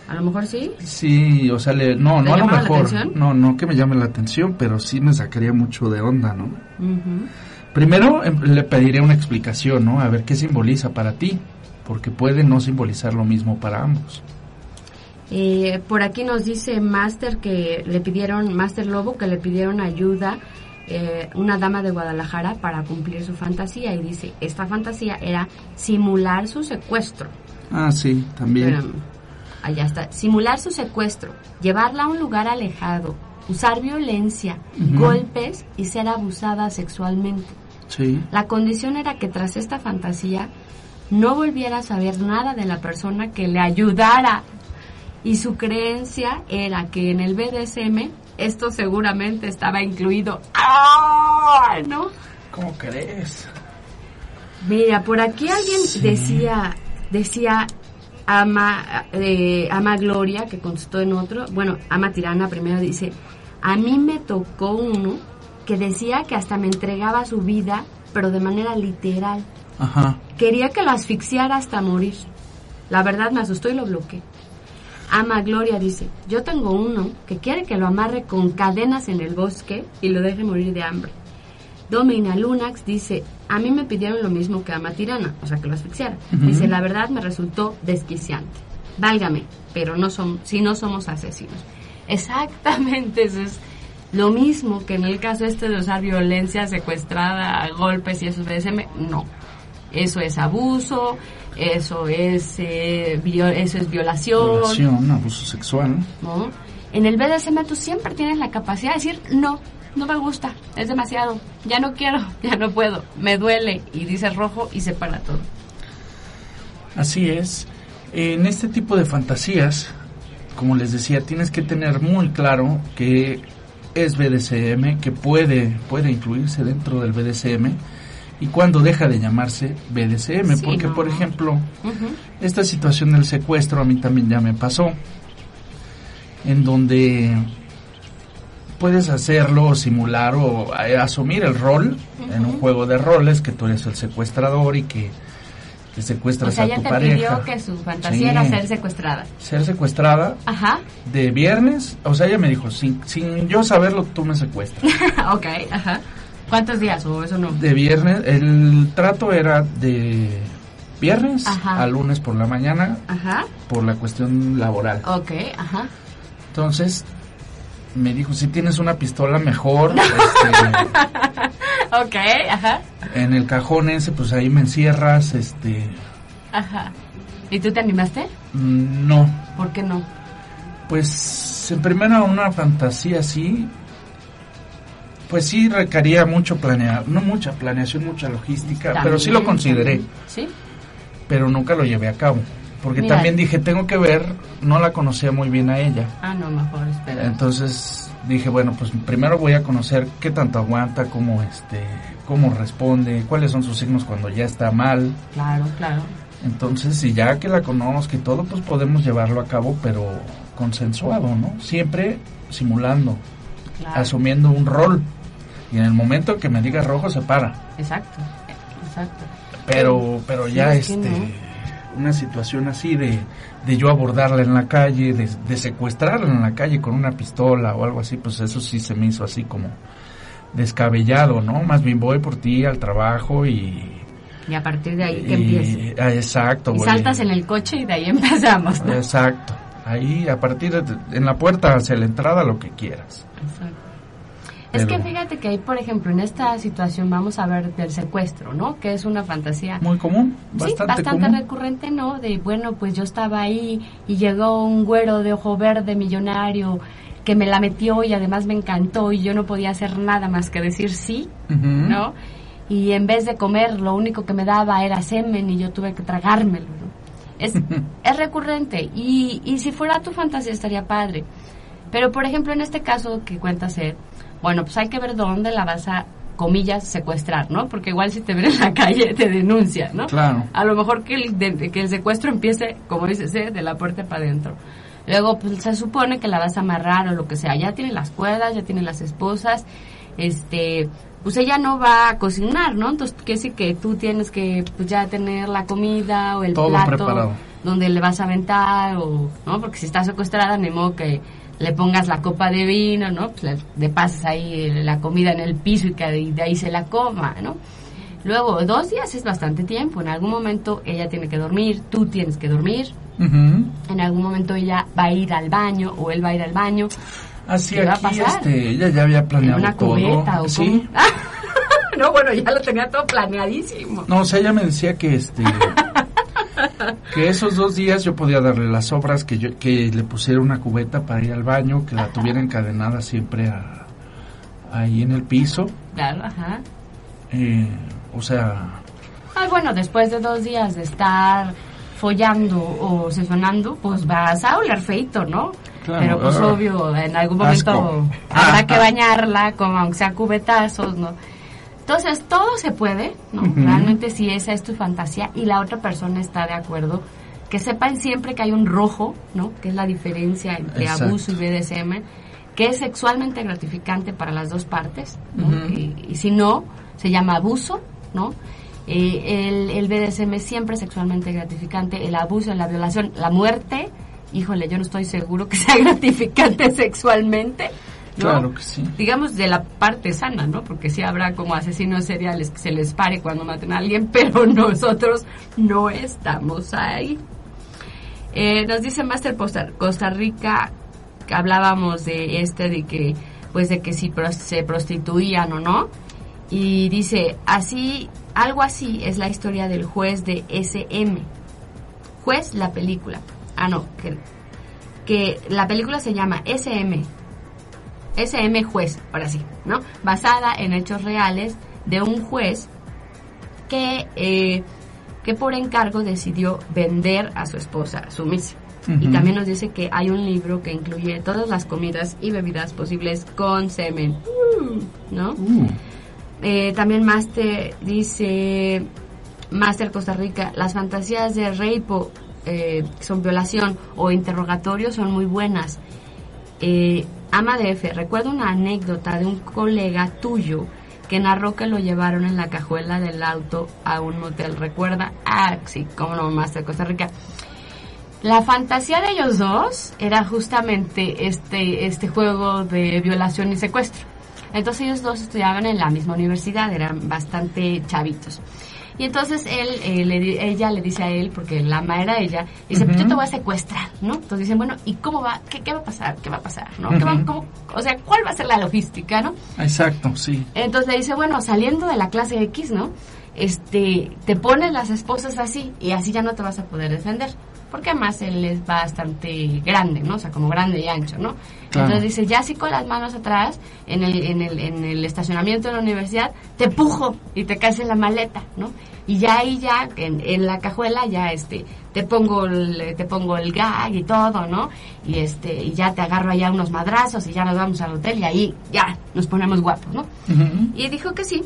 A lo mejor sí. sí, o sea, le- no, ¿Te no a lo mejor, no, no que me llame la atención, pero sí me sacaría mucho de onda, ¿no? Ujú. Primero em, le pediré una explicación, ¿no? A ver qué simboliza para ti, porque puede no simbolizar lo mismo para ambos. Eh, por aquí nos dice Master que le pidieron, Master Lobo, que le pidieron ayuda eh, una dama de Guadalajara para cumplir su fantasía. Y dice, esta fantasía era simular su secuestro. Ah, sí, también. Espérame. Allá está. Simular su secuestro, llevarla a un lugar alejado, usar violencia, golpes y ser abusada sexualmente. Sí. La condición era que tras esta fantasía no volviera a saber nada de la persona que le ayudara. Y su creencia era que en el BDSM esto seguramente estaba incluido. ¡Ah! ¿No? ¿Cómo crees? Mira, por aquí alguien decía, decía Ama, eh, Ama Gloria, que contestó en otro, bueno, Ama Tirana primero dice, a mí me tocó uno que decía que hasta me entregaba su vida, pero de manera literal. Ajá. Quería que lo asfixiara hasta morir. La verdad me asustó y lo bloqueé. Ama Gloria dice, yo tengo uno que quiere que lo amarre con cadenas en el bosque y lo deje morir de hambre. Domina Lunax dice, a mí me pidieron lo mismo que a Matirana, o sea, que lo asfixiara. Dice, la verdad me resultó desquiciante. Válgame, pero no son, si no somos asesinos. Exactamente, eso es lo mismo que en el caso este de usar violencia secuestrada, golpes y eso es BDSM, no. Eso es abuso, eso es, eh, vio- eso es violación, Violación, abuso sexual. ¿no? En el BDSM tú siempre tienes la capacidad de decir, no, no me gusta, es demasiado, ya no quiero, ya no puedo, me duele, y dices rojo y se para todo. Así es. En este tipo de fantasías, como les decía, tienes que tener muy claro que es BDSM, que puede, puede incluirse dentro del BDSM y cuando deja de llamarse BDSM, Sí, porque no. por ejemplo, Ujú. esta situación del secuestro a mí también ya me pasó, en donde puedes hacerlo, simular o eh, asumir el rol en un juego de roles, que tú eres el secuestrador y que, secuestras O sea, a ella tu te pareja. pidió que su fantasía Sí. era ser secuestrada. Ser secuestrada Ajá, de viernes, o sea, ella me dijo, sin, sin yo saberlo, tú me secuestras. ok, ajá. ¿Cuántos días o eso no? De viernes, el trato era de viernes Ajá. a lunes por la mañana Ajá, por la cuestión laboral. ok, ajá. Entonces, me dijo, si tienes una pistola mejor, este, ok, ajá, en el cajón ese, pues ahí me encierras, este, ajá. ¿Y tú te animaste? mm, no, ¿Por qué no? pues en primera una fantasía así, pues sí requería mucho planear, no mucha planeación, mucha logística, pero sí lo consideré. ¿Sí? pero nunca lo llevé a cabo, porque Mira. también dije, tengo que ver, no la conocía muy bien a ella, Ah, no, mejor espera. entonces dije, bueno, pues primero voy a conocer qué tanto aguanta, cómo este, cómo responde, cuáles son sus signos cuando ya está mal, Claro, claro. entonces si ya que la conozco y todo, pues podemos llevarlo a cabo, pero consensuado, ¿no? Siempre simulando, Claro. asumiendo un rol. Y en el momento que me diga rojo se para. Exacto, exacto. Pero, pero Sí, ya es este, no. una situación así de, de yo abordarla en la calle, de, de secuestrarla en la calle con una pistola o algo así, pues eso sí se me hizo así como descabellado, ¿no? Más bien voy por ti al trabajo y... Y a partir de ahí que empieza. ah, exacto, Y saltas en el coche y de ahí empezamos, ¿no? Exacto. Ahí, a partir de, en la puerta hacia la entrada, lo que quieras. Exacto. Es que fíjate que ahí, por ejemplo, en esta situación vamos a ver del secuestro, ¿no? Que es una fantasía Muy común, Sí, bastante, bastante común. recurrente, ¿no? De, bueno, pues yo estaba ahí y llegó un güero de ojo verde millonario que me la metió y además me encantó y yo no podía hacer nada más que decir sí, Ujú. ¿no? Y en vez de comer, lo único que me daba era semen y yo tuve que tragármelo, ¿no? Es, es recurrente y, y si fuera tu fantasía estaría padre. Pero, por ejemplo, en este caso que cuentas, Ed, bueno, pues hay que ver dónde la vas a, comillas, secuestrar, ¿no? Porque igual si te ven en la calle te denuncian, ¿no? Claro. A lo mejor que el, de- que el secuestro empiece, como dices, ¿eh? de la puerta para adentro. Luego, pues se supone que la vas a amarrar o lo que sea. Ya tiene las cuerdas, ya tiene las esposas. Este, pues ella no va a cocinar, ¿no? Entonces, quiere decir que tú tienes que, pues ya tener la comida o el Todo plato preparado. donde le vas a aventar o, ¿no? Porque si está secuestrada, ni modo que le pongas la copa de vino, ¿no? Pues le, le pasas ahí la comida en el piso y que de, de ahí se la coma, ¿no? Luego, dos días es bastante tiempo. En algún momento ella tiene que dormir, tú tienes que dormir. En algún momento ella va a ir al baño o él va a ir al baño. Así ¿Qué va a aquí, pasar? este, ella ya había ¿En planeado una todo. cubeta o sí. no, bueno, ya lo tenía todo planeadísimo. No, o sea, ella me decía que este que esos dos días yo podía darle las obras, que, yo, que le pusiera una cubeta para ir al baño, que la tuviera encadenada siempre a- ahí en el piso. Claro, ajá. eh, o sea, Ah, bueno, después de dos días de estar follando o sesionando, pues vas a oler feito, ¿no? Claro, Pero pues ah, obvio, en algún momento asco. habrá que bañarla, como aunque sea cubetazos, ¿no? Entonces, todo se puede, ¿no? Realmente si esa es tu fantasía y la otra persona está de acuerdo, que sepan siempre que hay un rojo, ¿no? Que es la diferencia entre Exacto. abuso y BDSM, que es sexualmente gratificante para las dos partes, ¿no? Ujú. y, y si no, se llama abuso, ¿no? Eh, el, el BDSM es siempre sexualmente gratificante, el abuso, la violación, la muerte, híjole, yo no estoy seguro que sea gratificante sexualmente, ¿no? claro que sí. digamos de la parte sana, ¿no? Porque sí habrá como asesinos seriales que se les pare cuando maten a alguien, pero nosotros no estamos ahí. Eh, nos dice Master Costa, Costa Rica que hablábamos de este de que pues de que si pros- se prostituían o no y dice así algo así es la historia del juez de SM juez la película ah no que, que la película se llama SM SM juez, ahora sí, ¿no? Basada en hechos reales de un juez que, eh, que por encargo decidió vender a su esposa sumisa. Y Ujú. también nos dice que hay un libro que incluye todas las comidas y bebidas posibles con semen, Mm, ¿no? Uh, Eh, también Master dice Master Costa Rica, las fantasías de rape o, eh, que son violación o interrogatorio son muy buenas. Eh, Ama de F, recuerdo una anécdota de un colega tuyo que narró que lo llevaron en la cajuela del auto a un motel. ¿Recuerda? Ah, sí, cómo no, Master Costa Rica. La fantasía de ellos dos era justamente este, este juego de violación y secuestro. Entonces ellos dos estudiaban en la misma universidad, eran bastante chavitos. Y entonces él, eh, le ella le dice a él, porque la ama era ella, dice, pues yo te voy a secuestrar, ¿no? Entonces dicen, bueno, ¿y cómo va? ¿Qué, qué va a pasar? ¿Qué va a pasar? ¿No? ¿Qué va- Ujú. cómo- o sea, ¿cuál va a ser la logística, no? exacto, sí. Entonces le dice, bueno, saliendo de la clase X, ¿no? Este, te pones las esposas así y así ya no te vas a poder defender. Porque además él es bastante grande, ¿no? O sea, como grande y ancho, ¿no? Claro. Entonces dice, ya así con las manos atrás, en el, en el, en el estacionamiento de la universidad, te pujo y te caes en la maleta, ¿no? Y ya ahí ya, en, en la cajuela, ya este, te pongo el, te pongo el gag y todo, ¿no? Y este, y ya te agarro allá unos madrazos y ya nos vamos al hotel y ahí ya nos ponemos guapos, ¿no? Y dijo que sí,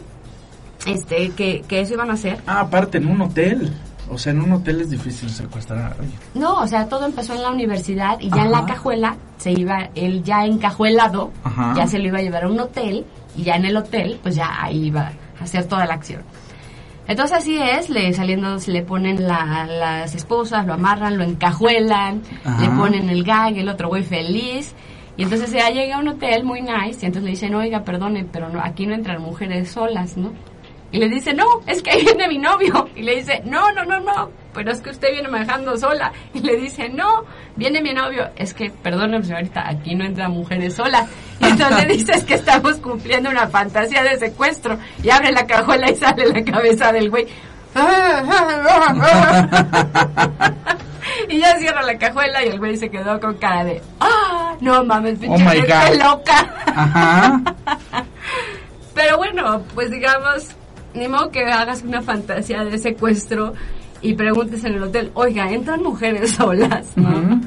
este, que, que eso iban a hacer. Ah, aparte, en un hotel. O sea, en un hotel es difícil secuestrar a alguien. No, o sea, todo empezó en la universidad y ya en la cajuela se iba, él ya encajuelado, Ajá. ya se lo iba a llevar a un hotel y ya en el hotel, pues ya ahí iba a hacer toda la acción. Entonces así es, le saliendo se le ponen la- las esposas, lo amarran, lo encajuelan, Ajá. le ponen el gag, el otro güey feliz. Y entonces ya llega a un hotel muy nice y entonces le dicen, oiga, perdone, pero no, aquí no entran mujeres solas, ¿no? Y le dice, no, es que ahí viene mi novio. Y le dice, no, no, no, no, pero es que usted viene manejando sola. Y le dice, no, viene mi novio. Es que, perdóneme señorita, aquí no entran mujeres solas. Y entonces dice, es que estamos cumpliendo una fantasía de secuestro. Y abre la cajuela y sale la cabeza del güey. y ya cierra la cajuela y el güey se quedó con cara de, ah, no mames, pinche Oh gente God. loca. Ajá. Pero bueno, pues digamos, ni modo que hagas una fantasía de secuestro y preguntes en el hotel, oiga, ¿entran mujeres solas? ¿no?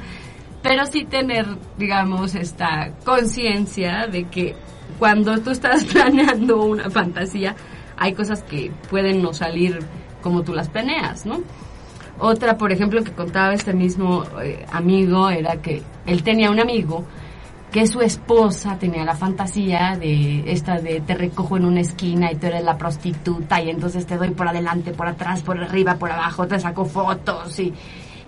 Pero sí tener, digamos, esta conciencia de que cuando tú estás planeando una fantasía, hay cosas que pueden no salir como tú las planeas, ¿no? Otra, por ejemplo, que contaba este mismo eh, amigo era que él tenía un amigo que su esposa tenía la fantasía de esta de te recojo en una esquina y tú eres la prostituta y entonces te doy por adelante, por atrás, por arriba, por abajo, te saco fotos y,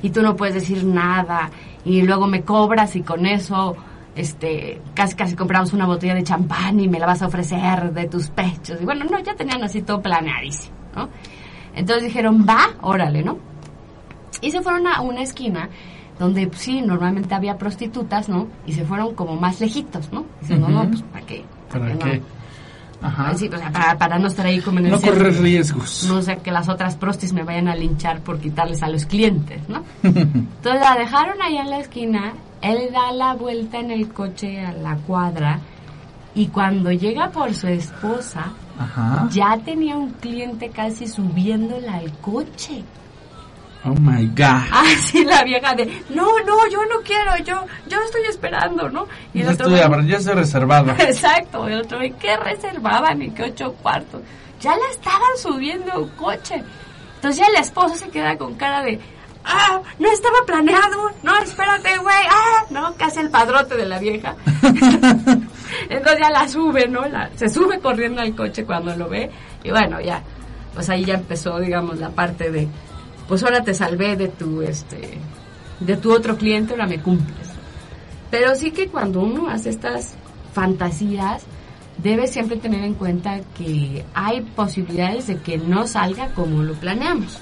y tú no puedes decir nada. Y luego me cobras y con eso este casi casi compramos una botella de champán y me la vas a ofrecer de tus pechos. Y bueno no ya tenían así todo planeadísimo ¿no? entonces dijeron va órale no y se fueron a una esquina donde pues, sí, normalmente había prostitutas, ¿no? Y se fueron como más lejitos, ¿no? Diciendo, Ujú. no, pues ¿para qué? ¿Para no? qué? Ajá. Sí, o sea, para, para no estar ahí como en el No correr riesgos. No sea que las otras prostis me vayan a linchar por quitarles a los clientes, ¿no? Entonces la dejaron ahí en la esquina, él da la vuelta en el coche a la cuadra y cuando llega por su esposa, Ajá. ya tenía un cliente casi subiéndola al coche. Oh my God. Así la vieja de, no, no, yo no quiero, yo, yo estoy esperando, ¿no? Y el Ya otro, estoy, ya estoy reservado. Exacto, el otro, ¿y qué reservaban? ¿Y qué ocho cuartos? Ya la estaban subiendo un coche. Entonces ya el esposo se queda con cara de, ah, no estaba planeado, no, espérate, güey, ah, no, casi el padrote de la vieja. Entonces ya la sube, ¿no? La, se sube corriendo al coche cuando lo ve y bueno, ya, pues ahí ya empezó, digamos, la parte de, pues ahora te salvé de tu, este, de tu otro cliente, ahora me cumples. Pero sí que cuando uno hace estas fantasías, debe siempre tener en cuenta que hay posibilidades de que no salga como lo planeamos.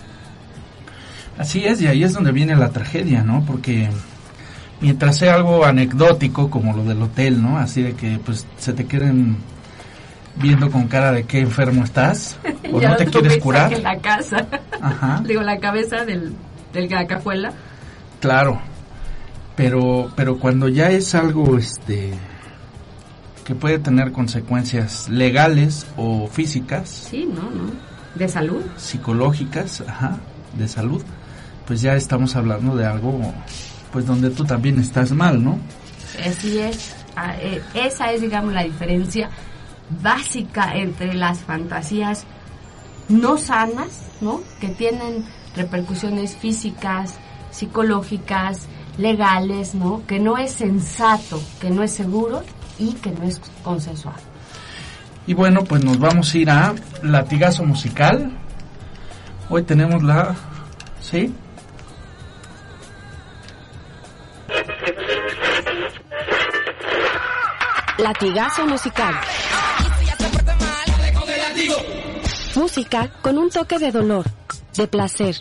Así es, y ahí es donde viene la tragedia, ¿no? Porque mientras sea algo anecdótico, como lo del hotel, ¿no? Así de que pues se te queden viendo con cara de qué enfermo estás, o Ya no te quieres curar. que la casa, Ajá, digo, la cabeza del, del cacajuela. claro. Pero, pero cuando ya es algo, este, que puede tener consecuencias legales o físicas, Sí, no, no. De salud. psicológicas, ajá, de salud, pues ya estamos hablando de algo, pues donde tú también estás mal, ¿no? Así es. Ah, eh, Esa es, digamos, la diferencia básica entre las fantasías no sanas, ¿no? Que tienen repercusiones físicas, psicológicas, legales, ¿no? Que no es sensato, que no es seguro y que no es consensuado. Y bueno, pues nos vamos a ir a latigazo musical. Hoy tenemos la, ¿sí? Latigazo musical. Música con un toque de dolor, de placer,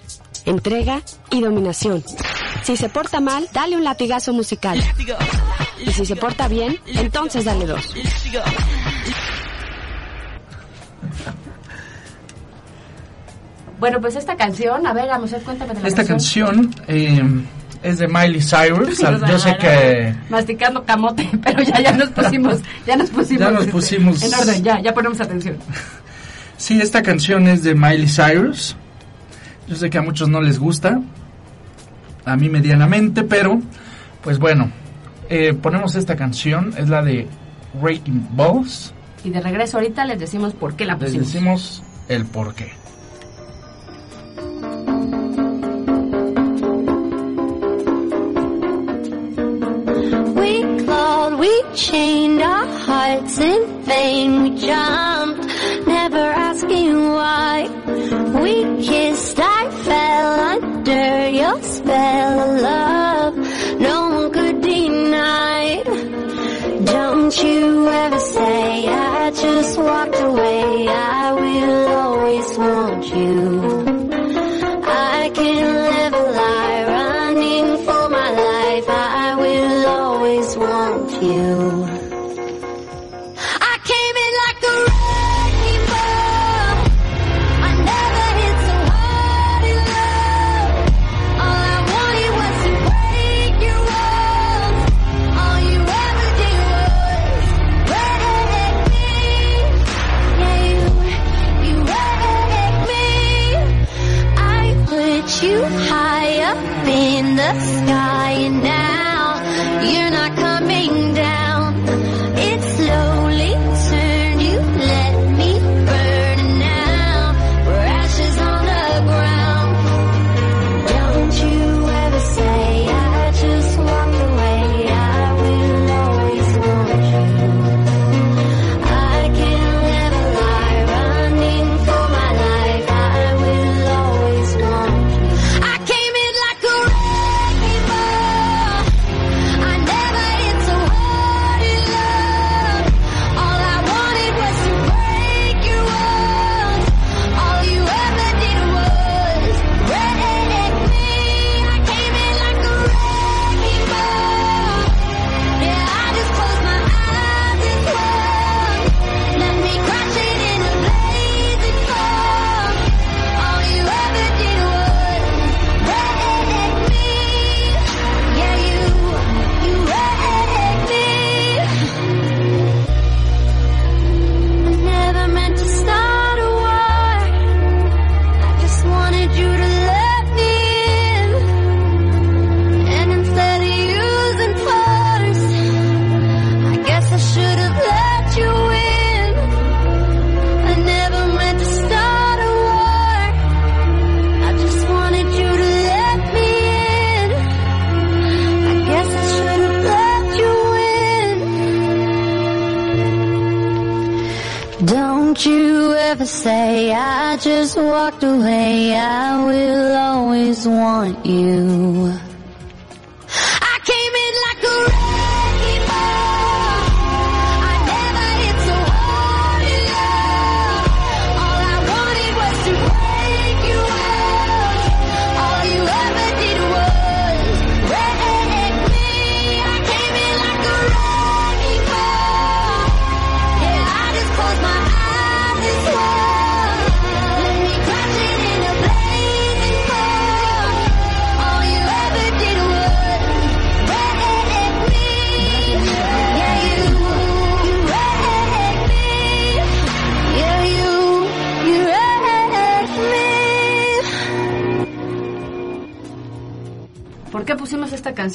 entrega y dominación. Si se porta mal, dale un latigazo musical. Y si se porta bien, entonces dale dos. Bueno, pues esta canción, a ver, vamos a ver, cuéntame de la Esta canción eh, es de Miley Cyrus. Al- Yo sé que masticando camote, pero ya ya nos pusimos, ya nos pusimos, Ya nos este, pusimos- en orden, ya ya ponemos atención. Sí, esta canción es de Miley Cyrus. Yo sé que a muchos no les gusta, a mí medianamente, pero pues bueno, eh, ponemos esta canción, es la de Breaking Balls. Y de regreso ahorita les decimos por qué la Les pusimos. decimos el por qué. We clawed, we chained our hearts in vain. We jumped, never asking why. We kissed, I fell under your spell love. No one could deny. Don't you ever say I just walked away. I will always want you. I can live a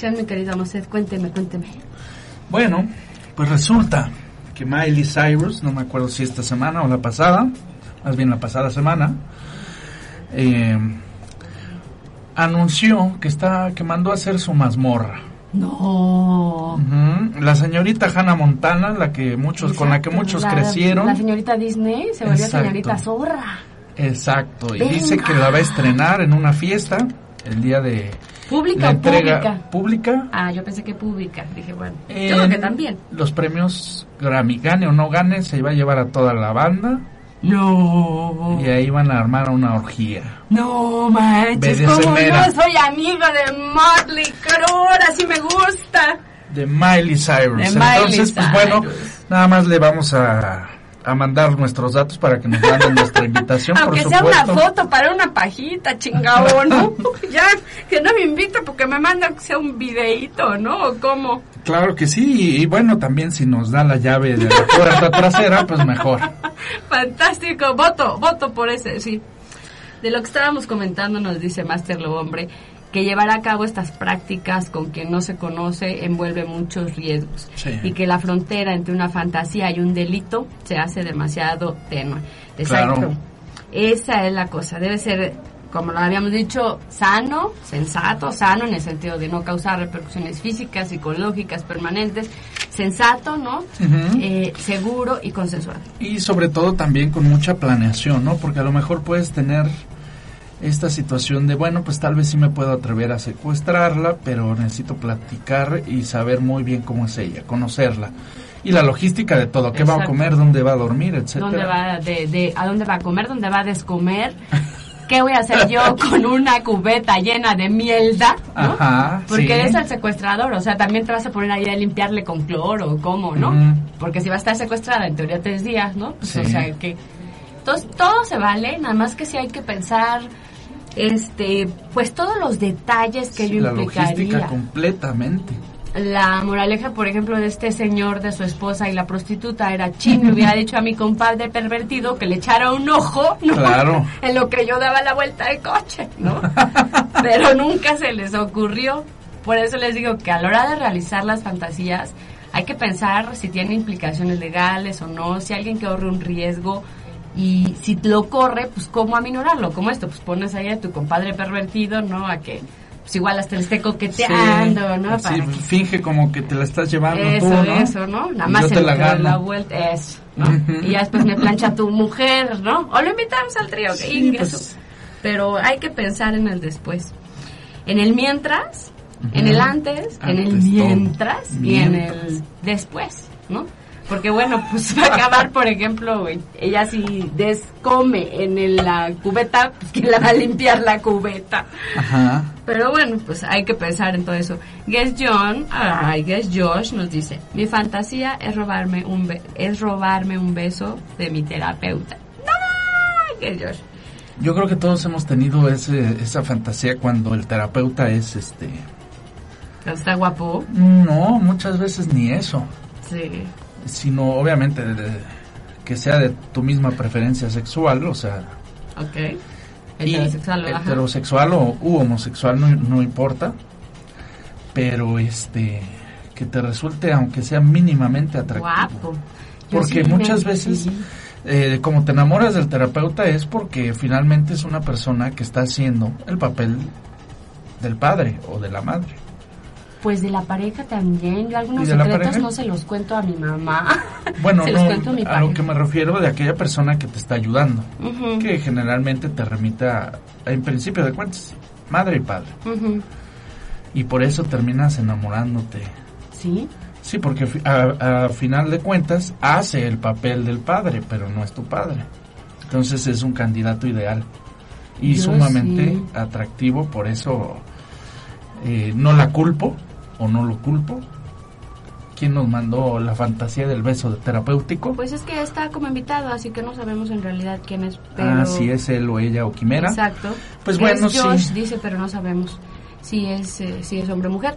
canción, mi querida Moced? Cuénteme, cuénteme. Bueno, pues resulta que Miley Cyrus, no me acuerdo si esta semana o la pasada, más bien la pasada semana, eh, anunció que está que mandó a hacer su mazmorra. No. La señorita Hannah Montana, la que muchos con la que muchos la- crecieron. La señorita Disney se volvió Exacto. señorita zorra. Exacto, y Venga. dice que la va a estrenar en una fiesta el día de ¿Pública o pública? pública Ah, yo pensé que pública. Dije, bueno, yo en creo que también. los premios Grammy, gane o no gane, se iba a llevar a toda la banda No. y ahí van a armar una orgía. No manches, como yo soy amiga de Motley Crue, así me gusta. De Miley Cyrus. De Miley Entonces, pues bueno, nada más le vamos a, a mandar nuestros datos para que nos manden nuestra invitación, Aunque por sea una foto para una pajita, chingado, ¿no? ya, que no me invita porque me manda que sea un videíto, ¿no? ¿O cómo? Claro que sí, y, y bueno, también si nos da la llave de la puerta trasera, pues mejor. Fantástico, voto, voto por ese, sí. De lo que estábamos comentando nos dice Master Lo Hombre que llevar a cabo estas prácticas con quien no se conoce envuelve muchos riesgos Sí. y que la frontera entre una fantasía y un delito se hace demasiado tenue. Exacto. Claro. Esa es la cosa, debe ser, como lo habíamos dicho, sano, sensato, sano en el sentido de no causar repercusiones físicas, psicológicas, permanentes, sensato, ¿no? Eh, seguro y consensuado. Y sobre todo también con mucha planeación, ¿no? Porque a lo mejor puedes tener esta situación de, bueno, pues tal vez sí me puedo atrever a secuestrarla, pero necesito platicar y saber muy bien cómo es ella, conocerla. Y la logística de todo, qué va a comer, dónde va a dormir, etcétera. ¿Dónde va de, de- ¿A dónde va a comer? ¿Dónde va a descomer? ¿Qué voy a hacer yo con una cubeta llena de mielda? ¿no? Ajá, Porque sí. eres el secuestrador, o sea, también te vas a poner ahí a limpiarle con cloro, ¿cómo, no? Porque si va a estar secuestrada en teoría tres días, ¿no? Pues, Sí. O sea, que... Entonces, todo se vale, nada más que si hay que pensar, este, pues todos los detalles que ello la logística implicaría. completamente. La moraleja, por ejemplo, de este señor, de su esposa y la prostituta era chin, me hubiera dicho a mi compadre pervertido que le echara un ojo, ¿no? Claro. en lo que yo daba la vuelta de coche, ¿no? Pero nunca se les ocurrió. Por eso les digo que a la hora de realizar las fantasías hay que pensar si tiene implicaciones legales o no, si alguien que corre un riesgo y si lo corre, pues cómo aminorarlo, como esto, pues pones ahí a tu compadre pervertido, ¿no? A que pues igual hasta le esté coqueteando, ¿no? Sí, Para que- finge como que te la estás llevando eso, tú, ¿no? eso, ¿no? Nada más se la gano. la vuelta, eso, ¿no? Y ya después me plancha tu mujer, ¿no? O lo invitamos al trío, que Sí, ingue pues. Pero hay que pensar en el después. En el mientras, en el antes, en el todo. mientras y en Mientras. el después, ¿no? Porque bueno, pues va a acabar, por ejemplo, ella si descome en el- la cubeta, pues ¿quién la va a limpiar la cubeta? Ajá. Pero bueno, pues hay que pensar en todo eso. Guess John, ay, Guess Josh nos dice, mi fantasía es robarme un be- es robarme un beso de mi terapeuta. ¡No! Guess Josh. Yo creo que todos hemos tenido ese, esa fantasía cuando el terapeuta es este... Está guapo. No, muchas veces ni eso, Sí. Sino obviamente de- que sea de tu misma preferencia sexual, o sea, Ok. y Heterosexual, ajá. heterosexual o u homosexual, no, no importa, pero este que te resulte aunque sea mínimamente atractivo. Guapo. Porque sí muchas veces, eh, como te enamoras del terapeuta, es porque finalmente es una persona que está haciendo el papel del padre o de la madre. Pues de la pareja también. Yo algunos ¿Y de la secretos no se los cuento a mi mamá. Bueno, se los no, cuento a mi a pareja. lo que me refiero de aquella persona que te está ayudando, que generalmente te remite a, en principio de cuentas, madre y padre. Y por eso terminas enamorándote. Sí. Sí, porque a, a final de cuentas hace el papel del padre, pero no es tu padre. Entonces es un candidato ideal y Yo sumamente sí. atractivo, por eso eh, no la culpo o no lo culpo. ¿Quién nos mandó la fantasía del beso terapéutico? Pues es que está como invitado, así que no sabemos en realidad quién es. Pero... Ah, si es él o ella o quimera. Exacto. Pues Es bueno, Josh, sí. dice, pero no sabemos si es, eh, si es hombre o mujer.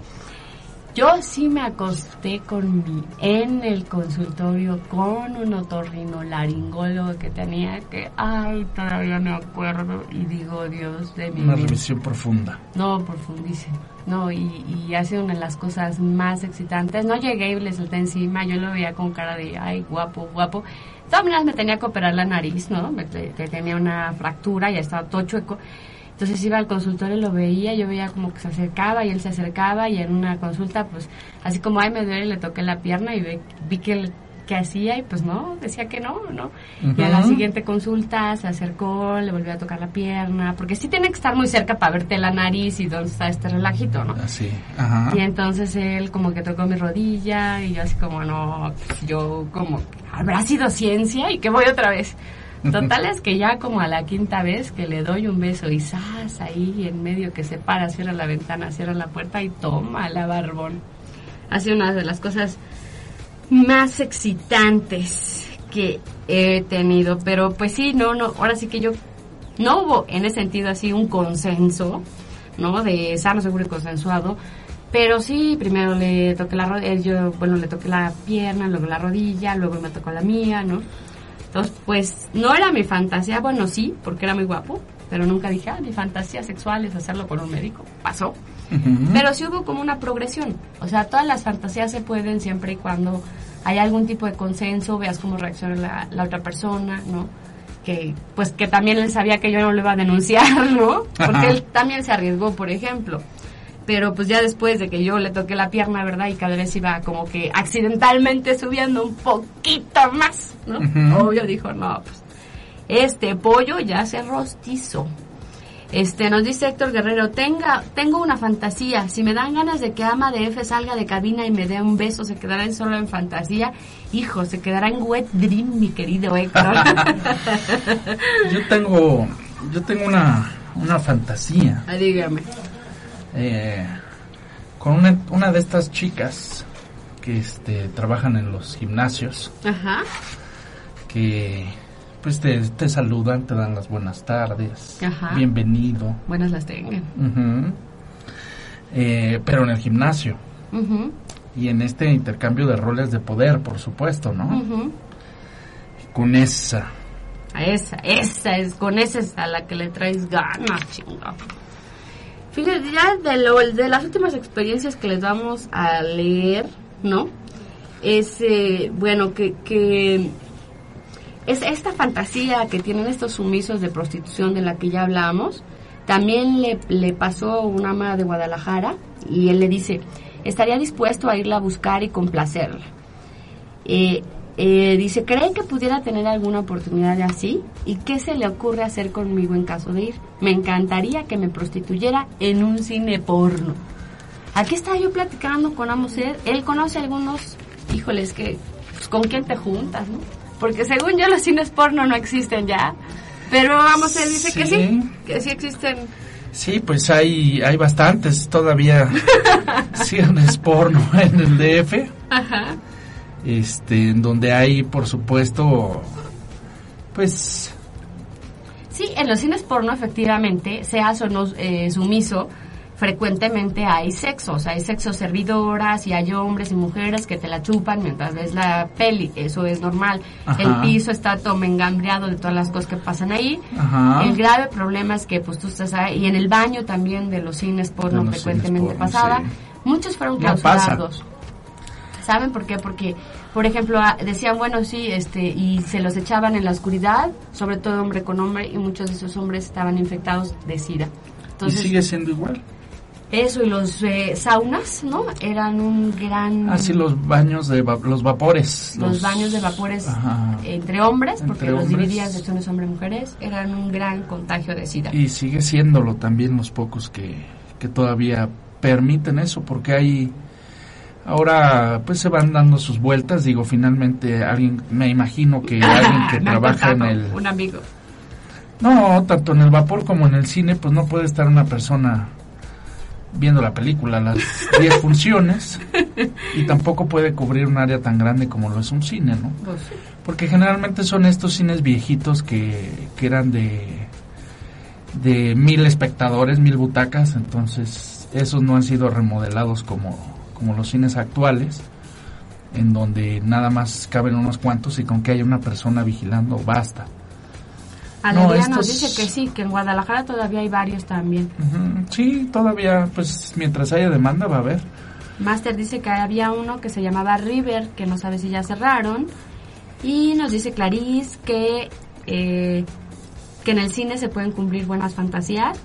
Yo sí me acosté con mi, en el consultorio con un otorrinolaringólogo que tenía que, ay, todavía me acuerdo y digo, Dios de mi Una vida. revisión profunda. No, profundísimo. No, y, y ha sido una de las cosas más excitantes. No llegué y le solté encima, yo lo veía con cara de, ay, guapo, guapo. De todas maneras me tenía que operar la nariz, ¿no? Me, te- te- tenía una fractura, ya estaba todo chueco. Entonces iba al consultorio y lo veía, yo veía como que se acercaba y él se acercaba y en una consulta, pues, así como, ay, me duele, le toqué la pierna y ve- vi que él que hacía y pues no, decía que no, ¿no? Y a la siguiente consulta se acercó, le volvió a tocar la pierna, porque sí tiene que estar muy cerca para verte la nariz y dónde está este relajito, ¿no? Así. Ajá. Y entonces él como que tocó mi rodilla y yo así como, no, yo como, ¿habrá sido ciencia? ¿Y que voy otra vez? Total es que ya como a la quinta vez que le doy un beso y ¡zas! ahí en medio que se para, cierra la ventana, cierra la puerta y toma la barbón. Ha sido una de las cosas más excitantes que he tenido, pero pues sí, no, no, ahora sí que yo no hubo en ese sentido así un consenso, ¿no? De sano, seguro y consensuado, pero sí, primero le toqué la rodilla, yo, bueno, le toqué la pierna, luego la rodilla, luego me tocó la mía, ¿no? Entonces, pues, no era mi fantasía, bueno, sí, porque era muy guapo, pero nunca dije, ah, mi fantasía sexual es hacerlo con un médico. Pasó. Pero sí hubo como una progresión. O sea, todas las fantasías se pueden siempre y cuando hay algún tipo de consenso, veas cómo reacciona la, la otra persona, ¿no? Que, pues, que también él sabía que yo no lo iba a denunciar, ¿no? Porque Ajá. él también se arriesgó, por ejemplo. Pero pues ya después de que yo le toqué la pierna, ¿verdad? Y cada vez iba como que accidentalmente subiendo un poquito más, ¿no? Obvio dijo, no, pues este pollo ya se rostizó. Este, nos dice Héctor Guerrero, tenga, tengo una fantasía, si me dan ganas de que Ama de F salga de cabina y me dé un beso, ¿se quedará en solo en fantasía? Hijo, se quedará en wet dream, mi querido Héctor. Yo tengo, yo tengo una, una fantasía. Ah, Dígame. Eh, con una, una de estas chicas que este, trabajan en los gimnasios, Ajá. que pues te, te saludan, te dan las buenas tardes, Ajá. bienvenido, Buenas las tengan. eh, pero en el gimnasio y en este intercambio de roles de poder, por supuesto, ¿no? ujú. Con esa, A esa, esa es, con esa es a la que le traes ganas, chinga. Fíjate, ya de, lo, de las últimas experiencias que les vamos a leer, ¿no? Es, eh, bueno, que, que es esta fantasía que tienen estos sumisos de prostitución de la que ya hablábamos, también le, le pasó una ama de Guadalajara y él le dice, estaría dispuesto a irla a buscar y complacerla. Eh, eh, dice, ¿cree que pudiera tener alguna oportunidad de así? ¿Y qué se le ocurre hacer conmigo en caso de ir? Me encantaría que me prostituyera en un cine porno. Aquí estaba yo platicando con Amoser, él conoce algunos, híjoles, que, pues, ¿con quién te juntas, no? Porque según yo los cines porno no existen ya, pero Amoser dice que Sí. sí, que sí existen. sí, pues hay, hay bastantes todavía ciernes porno en el DF. Ajá. Este, en donde hay, por supuesto, pues, Sí, en los cines porno efectivamente, seas o no eh, sumiso, frecuentemente hay sexos, hay sexo servidoras y hay hombres y mujeres que te la chupan mientras ves la peli, eso es normal. Ajá. El piso está todo mengambreado de todas las cosas que pasan ahí. Ajá. El grave problema es que pues tú estás ahí, y en el baño también de los cines porno los frecuentemente cines porno, pasaba, sí. muchos fueron No clausurados. ¿Saben por qué? Porque, por ejemplo, ah, decían, bueno, sí, este, y se los echaban en la oscuridad, sobre todo hombre con hombre, y muchos de esos hombres estaban infectados de SIDA. Entonces, y sigue siendo igual. Eso y los eh, saunas, ¿no? Eran un gran... Así Ah, los baños de va- los vapores. los baños de vapores Ajá. entre hombres, porque Entre los hombres. dividían secciones hombre-mujeres, eran un gran contagio de SIDA. Y sigue siéndolo también los pocos que, que todavía permiten eso, porque hay... Ahora pues se van dando sus vueltas, digo, finalmente alguien, me imagino que alguien que trabaja en el... Un amigo. No, tanto en el vapor como en el cine, pues no puede estar una persona viendo la película las 10 funciones y tampoco puede cubrir un área tan grande como lo es un cine, ¿no? Pues. Porque generalmente son estos cines viejitos que, que eran de, de mil espectadores, mil butacas, entonces esos no han sido remodelados como, como los cines actuales, en donde nada más caben unos cuantos y con que haya una persona vigilando basta. Alegría No, nos dice que sí, que en Guadalajara todavía hay varios también. Ujú, Sí, todavía, pues mientras haya demanda va a haber. Master dice que había uno que se llamaba River, que no sabe si ya cerraron. Y nos dice Clarice que, eh, que en el cine se pueden cumplir buenas fantasías.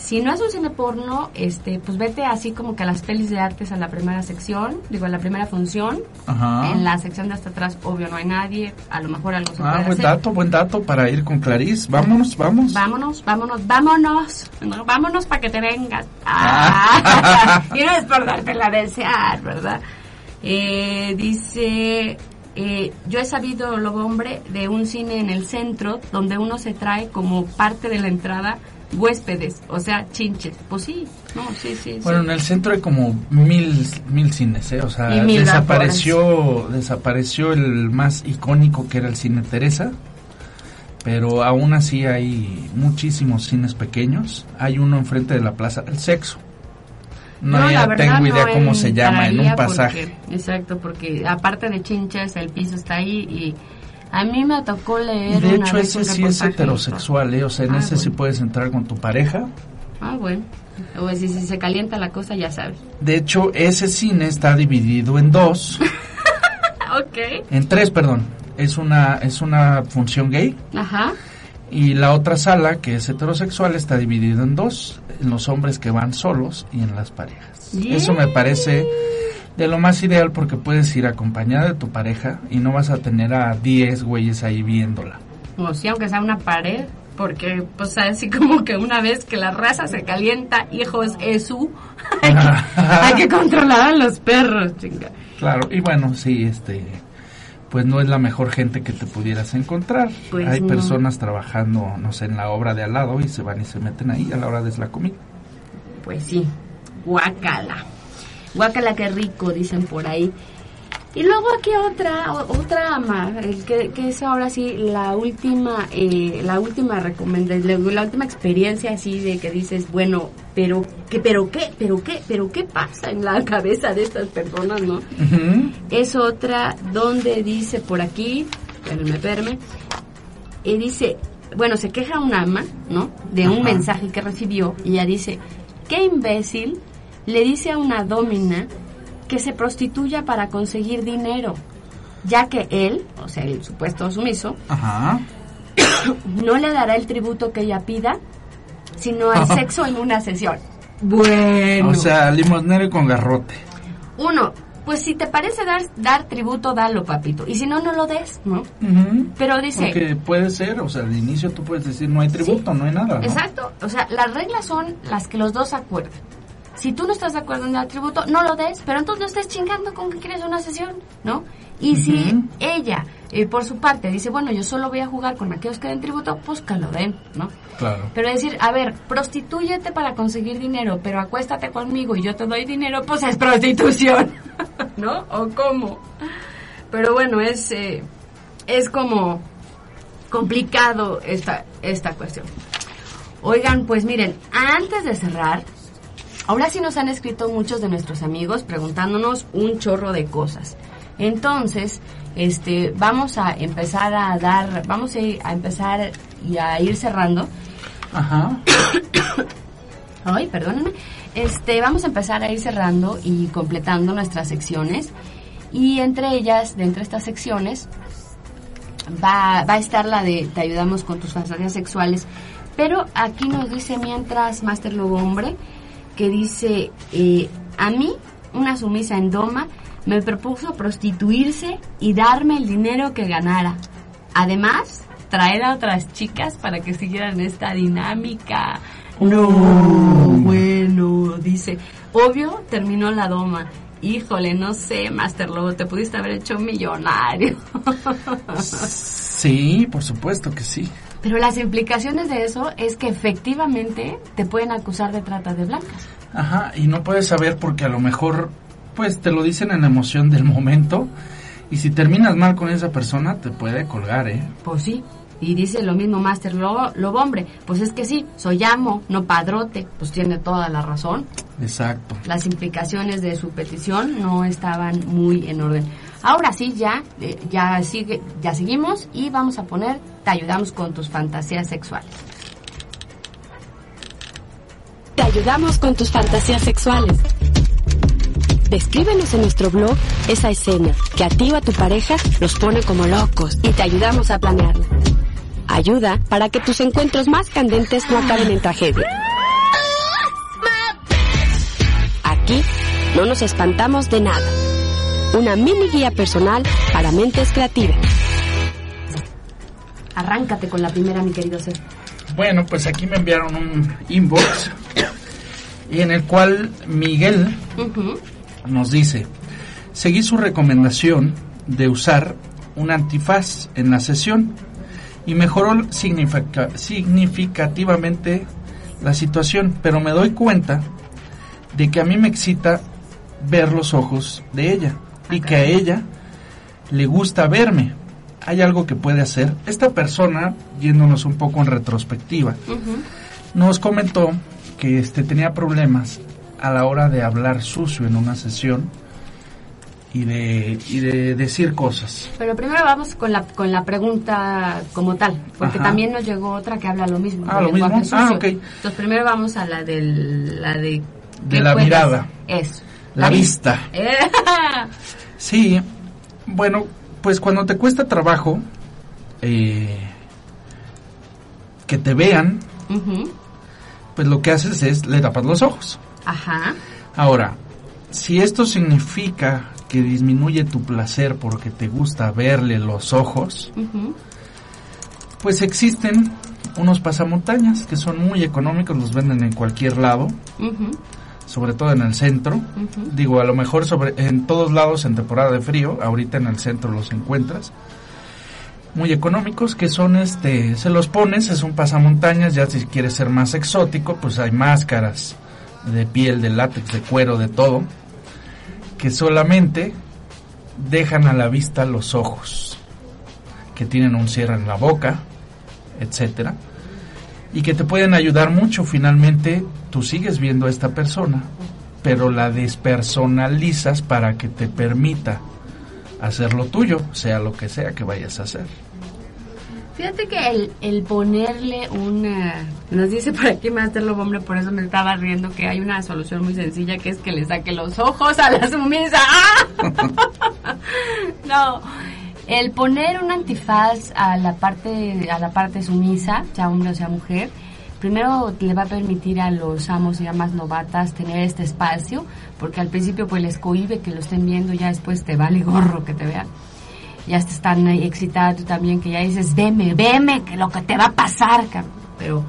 Si no es un cine porno, este, pues vete así como que a las pelis de artes a la primera sección, digo, a la primera función. Ajá. En la sección de hasta atrás, obvio, no hay nadie. A lo mejor algo se Ah, puede buen hacer. dato, buen dato para ir con Clarice. Vámonos, vamos. Vámonos, vámonos, vámonos. No, vámonos para que te vengas. Ah. y no es por dártela a desear, ¿verdad? Eh, dice, eh, yo he sabido, Lobo Hombre, de un cine en el centro donde uno se trae como parte de la entrada huéspedes, o sea, chinches. Pues sí, no, sí, sí. Bueno, sí. en el centro hay como mil, mil cines, ¿eh? O sea, desapareció, desapareció el más icónico que era el cine Teresa, pero aún así hay muchísimos cines pequeños. Hay uno enfrente de la Plaza del Sexo. No, la ya verdad, tengo idea no cómo se llama, en un pasaje. porque- exacto, porque aparte de chinches, el piso está ahí y a mí me tocó leer. De una hecho, vez ese un sí es heterosexual, ¿eh? O sea, en Ah, ese sí puedes entrar con tu pareja. Ah, bueno. O si, si se calienta la cosa, ya sabes. De hecho, ese cine está dividido en dos, ok. en tres, perdón. Es una, es una función gay. Ajá. Y la otra sala, que es heterosexual, está dividida en dos, en los hombres que van solos y en las parejas. Yeah. Eso me parece de lo más ideal porque puedes ir acompañada de tu pareja y no vas a tener a 10 güeyes ahí viéndola. O sí, aunque sea una pared. Porque, pues, así como que una vez que la raza se calienta, hijos, es su. hay, que, hay que controlar a los perros, chinga. Claro, y bueno, sí, este, pues no es la mejor gente que te pudieras encontrar. Pues Hay no. personas trabajando, no sé, en la obra de al lado y se van y se meten ahí a la hora de la comida. Pues sí, guácala. Guácala, qué rico, dicen por ahí. Y luego aquí otra, otra ama, que, que es ahora sí la última, eh, la última recomendación, la última experiencia así de que dices, bueno, pero qué, pero qué, pero qué, pero qué pasa en la cabeza de estas personas, ¿no? Es otra donde dice por aquí, espérenme, espérenme, y dice, bueno, se queja un ama, ¿no? De un mensaje que recibió y ella dice, qué imbécil le dice a una domina que se prostituya para conseguir dinero, ya que él, o sea, el supuesto sumiso, Ajá. no le dará el tributo que ella pida, sino el sexo en una sesión. Bueno. O sea, limosnero y con garrote. Uno, pues si te parece dar, dar tributo, dalo, papito. Y si no, no lo des, ¿no? Pero dice... Porque puede ser, o sea, de inicio tú puedes decir no hay tributo, no hay nada. ¿no? Exacto. O sea, las reglas son las que los dos acuerdan. Si tú no estás de acuerdo en el tributo, no lo des, pero entonces no estés chingando con que quieres una sesión, ¿no? Y si ella, eh, por su parte, dice, bueno, yo solo voy a jugar con aquellos que den tributo, pues que lo den, ¿no? Claro. Pero decir, a ver, prostitúyete para conseguir dinero, pero acuéstate conmigo y yo te doy dinero, pues es prostitución, ¿no? ¿O cómo? Pero bueno, es, eh, es como complicado esta, esta cuestión. Oigan, pues miren, antes de cerrar, ahora sí nos han escrito muchos de nuestros amigos preguntándonos un chorro de cosas. Entonces, este, vamos a empezar a dar, vamos a, ir- a empezar y a ir cerrando. Ajá. Ay, perdónenme. Este, vamos a empezar a ir cerrando y completando nuestras secciones. Y entre ellas, de entre estas secciones, va, va a estar la de Te ayudamos con tus fantasías sexuales. Pero aquí nos dice mientras Master Lobo Hombre que dice, eh, a mí, una sumisa en Doma, me propuso prostituirse y darme el dinero que ganara. Además, traer a otras chicas para que siguieran esta dinámica. No, bueno, dice, obvio, terminó la Doma. Híjole, no sé, Master Lobo, te pudiste haber hecho millonario. Sí, por supuesto que sí. Pero las implicaciones de eso es que efectivamente te pueden acusar de trata de blancas. Ajá, y no puedes saber porque a lo mejor, pues te lo dicen en la emoción del momento. Y si terminas mal con esa persona, te puede colgar, ¿eh? Pues sí. Y dice lo mismo Master Lobo, Lobo hombre, pues es que sí, soy amo, no padrote, pues tiene toda la razón. Exacto. Las implicaciones de su petición no estaban muy en orden. Ahora sí, ya, eh, ya, sigue, ya seguimos y vamos a poner, te ayudamos con tus fantasías sexuales. Te ayudamos con tus fantasías sexuales. Descríbenos en nuestro blog esa escena que a ti o a tu pareja los pone como locos y te ayudamos a planearla. Ayuda para que tus encuentros más candentes no acaben en tragedia. Aquí no nos espantamos de nada. Una mini guía personal para mentes creativas. Arráncate con la primera, mi querido ser. Bueno, pues aquí me enviaron un inbox y en el cual Miguel nos dice, seguí su recomendación de usar un antifaz en la sesión y mejoró significa- significativamente la situación, pero me doy cuenta de que a mí me excita ver los ojos de ella y que a ella le gusta verme. Hay algo que puede hacer. Esta persona, yéndonos un poco en retrospectiva, nos comentó que este tenía problemas a la hora de hablar sucio en una sesión y de, y de decir cosas. Pero primero vamos con la, con la pregunta como tal, porque Ajá. también nos llegó otra que habla lo mismo. Ah, ¿lo mismo? Ah. Entonces primero vamos a la, del, la de... De ¿qué la puedes? mirada. Eso. La vista. Eh, Sí, bueno, pues cuando te cuesta trabajo eh, que te vean, pues lo que haces es le tapas los ojos. Ajá. Ahora, si esto significa que disminuye tu placer porque te gusta verle los ojos, pues existen unos pasamontañas que son muy económicos, los venden en cualquier lado. Sobre todo en el centro. Digo, a lo mejor sobre en todos lados en temporada de frío, ahorita en el centro los encuentras. Muy económicos, que son este, se los pones, es un pasamontañas, ya si quieres ser más exótico, pues hay máscaras de piel, de látex, de cuero, de todo, que solamente dejan a la vista los ojos, que tienen un cierre en la boca, etcétera, y que te pueden ayudar mucho. Finalmente, tú sigues viendo a esta persona, pero la despersonalizas para que te permita hacer lo tuyo, sea lo que sea que vayas a hacer. Fíjate que el, el ponerle una... Nos dice por aquí Master Lobo, hombre, por eso me estaba riendo que hay una solución muy sencilla que es que le saque los ojos a la sumisa. ¡Ah! no, el poner un antifaz a la parte a la parte sumisa, sea hombre o sea mujer, primero le va a permitir a los amos y amas novatas tener este espacio, porque al principio pues les cohibe que lo estén viendo, ya después te vale gorro que te vean ya te están ahí excitados tú también, que ya dices, veme, veme, que lo que te va a pasar. Pero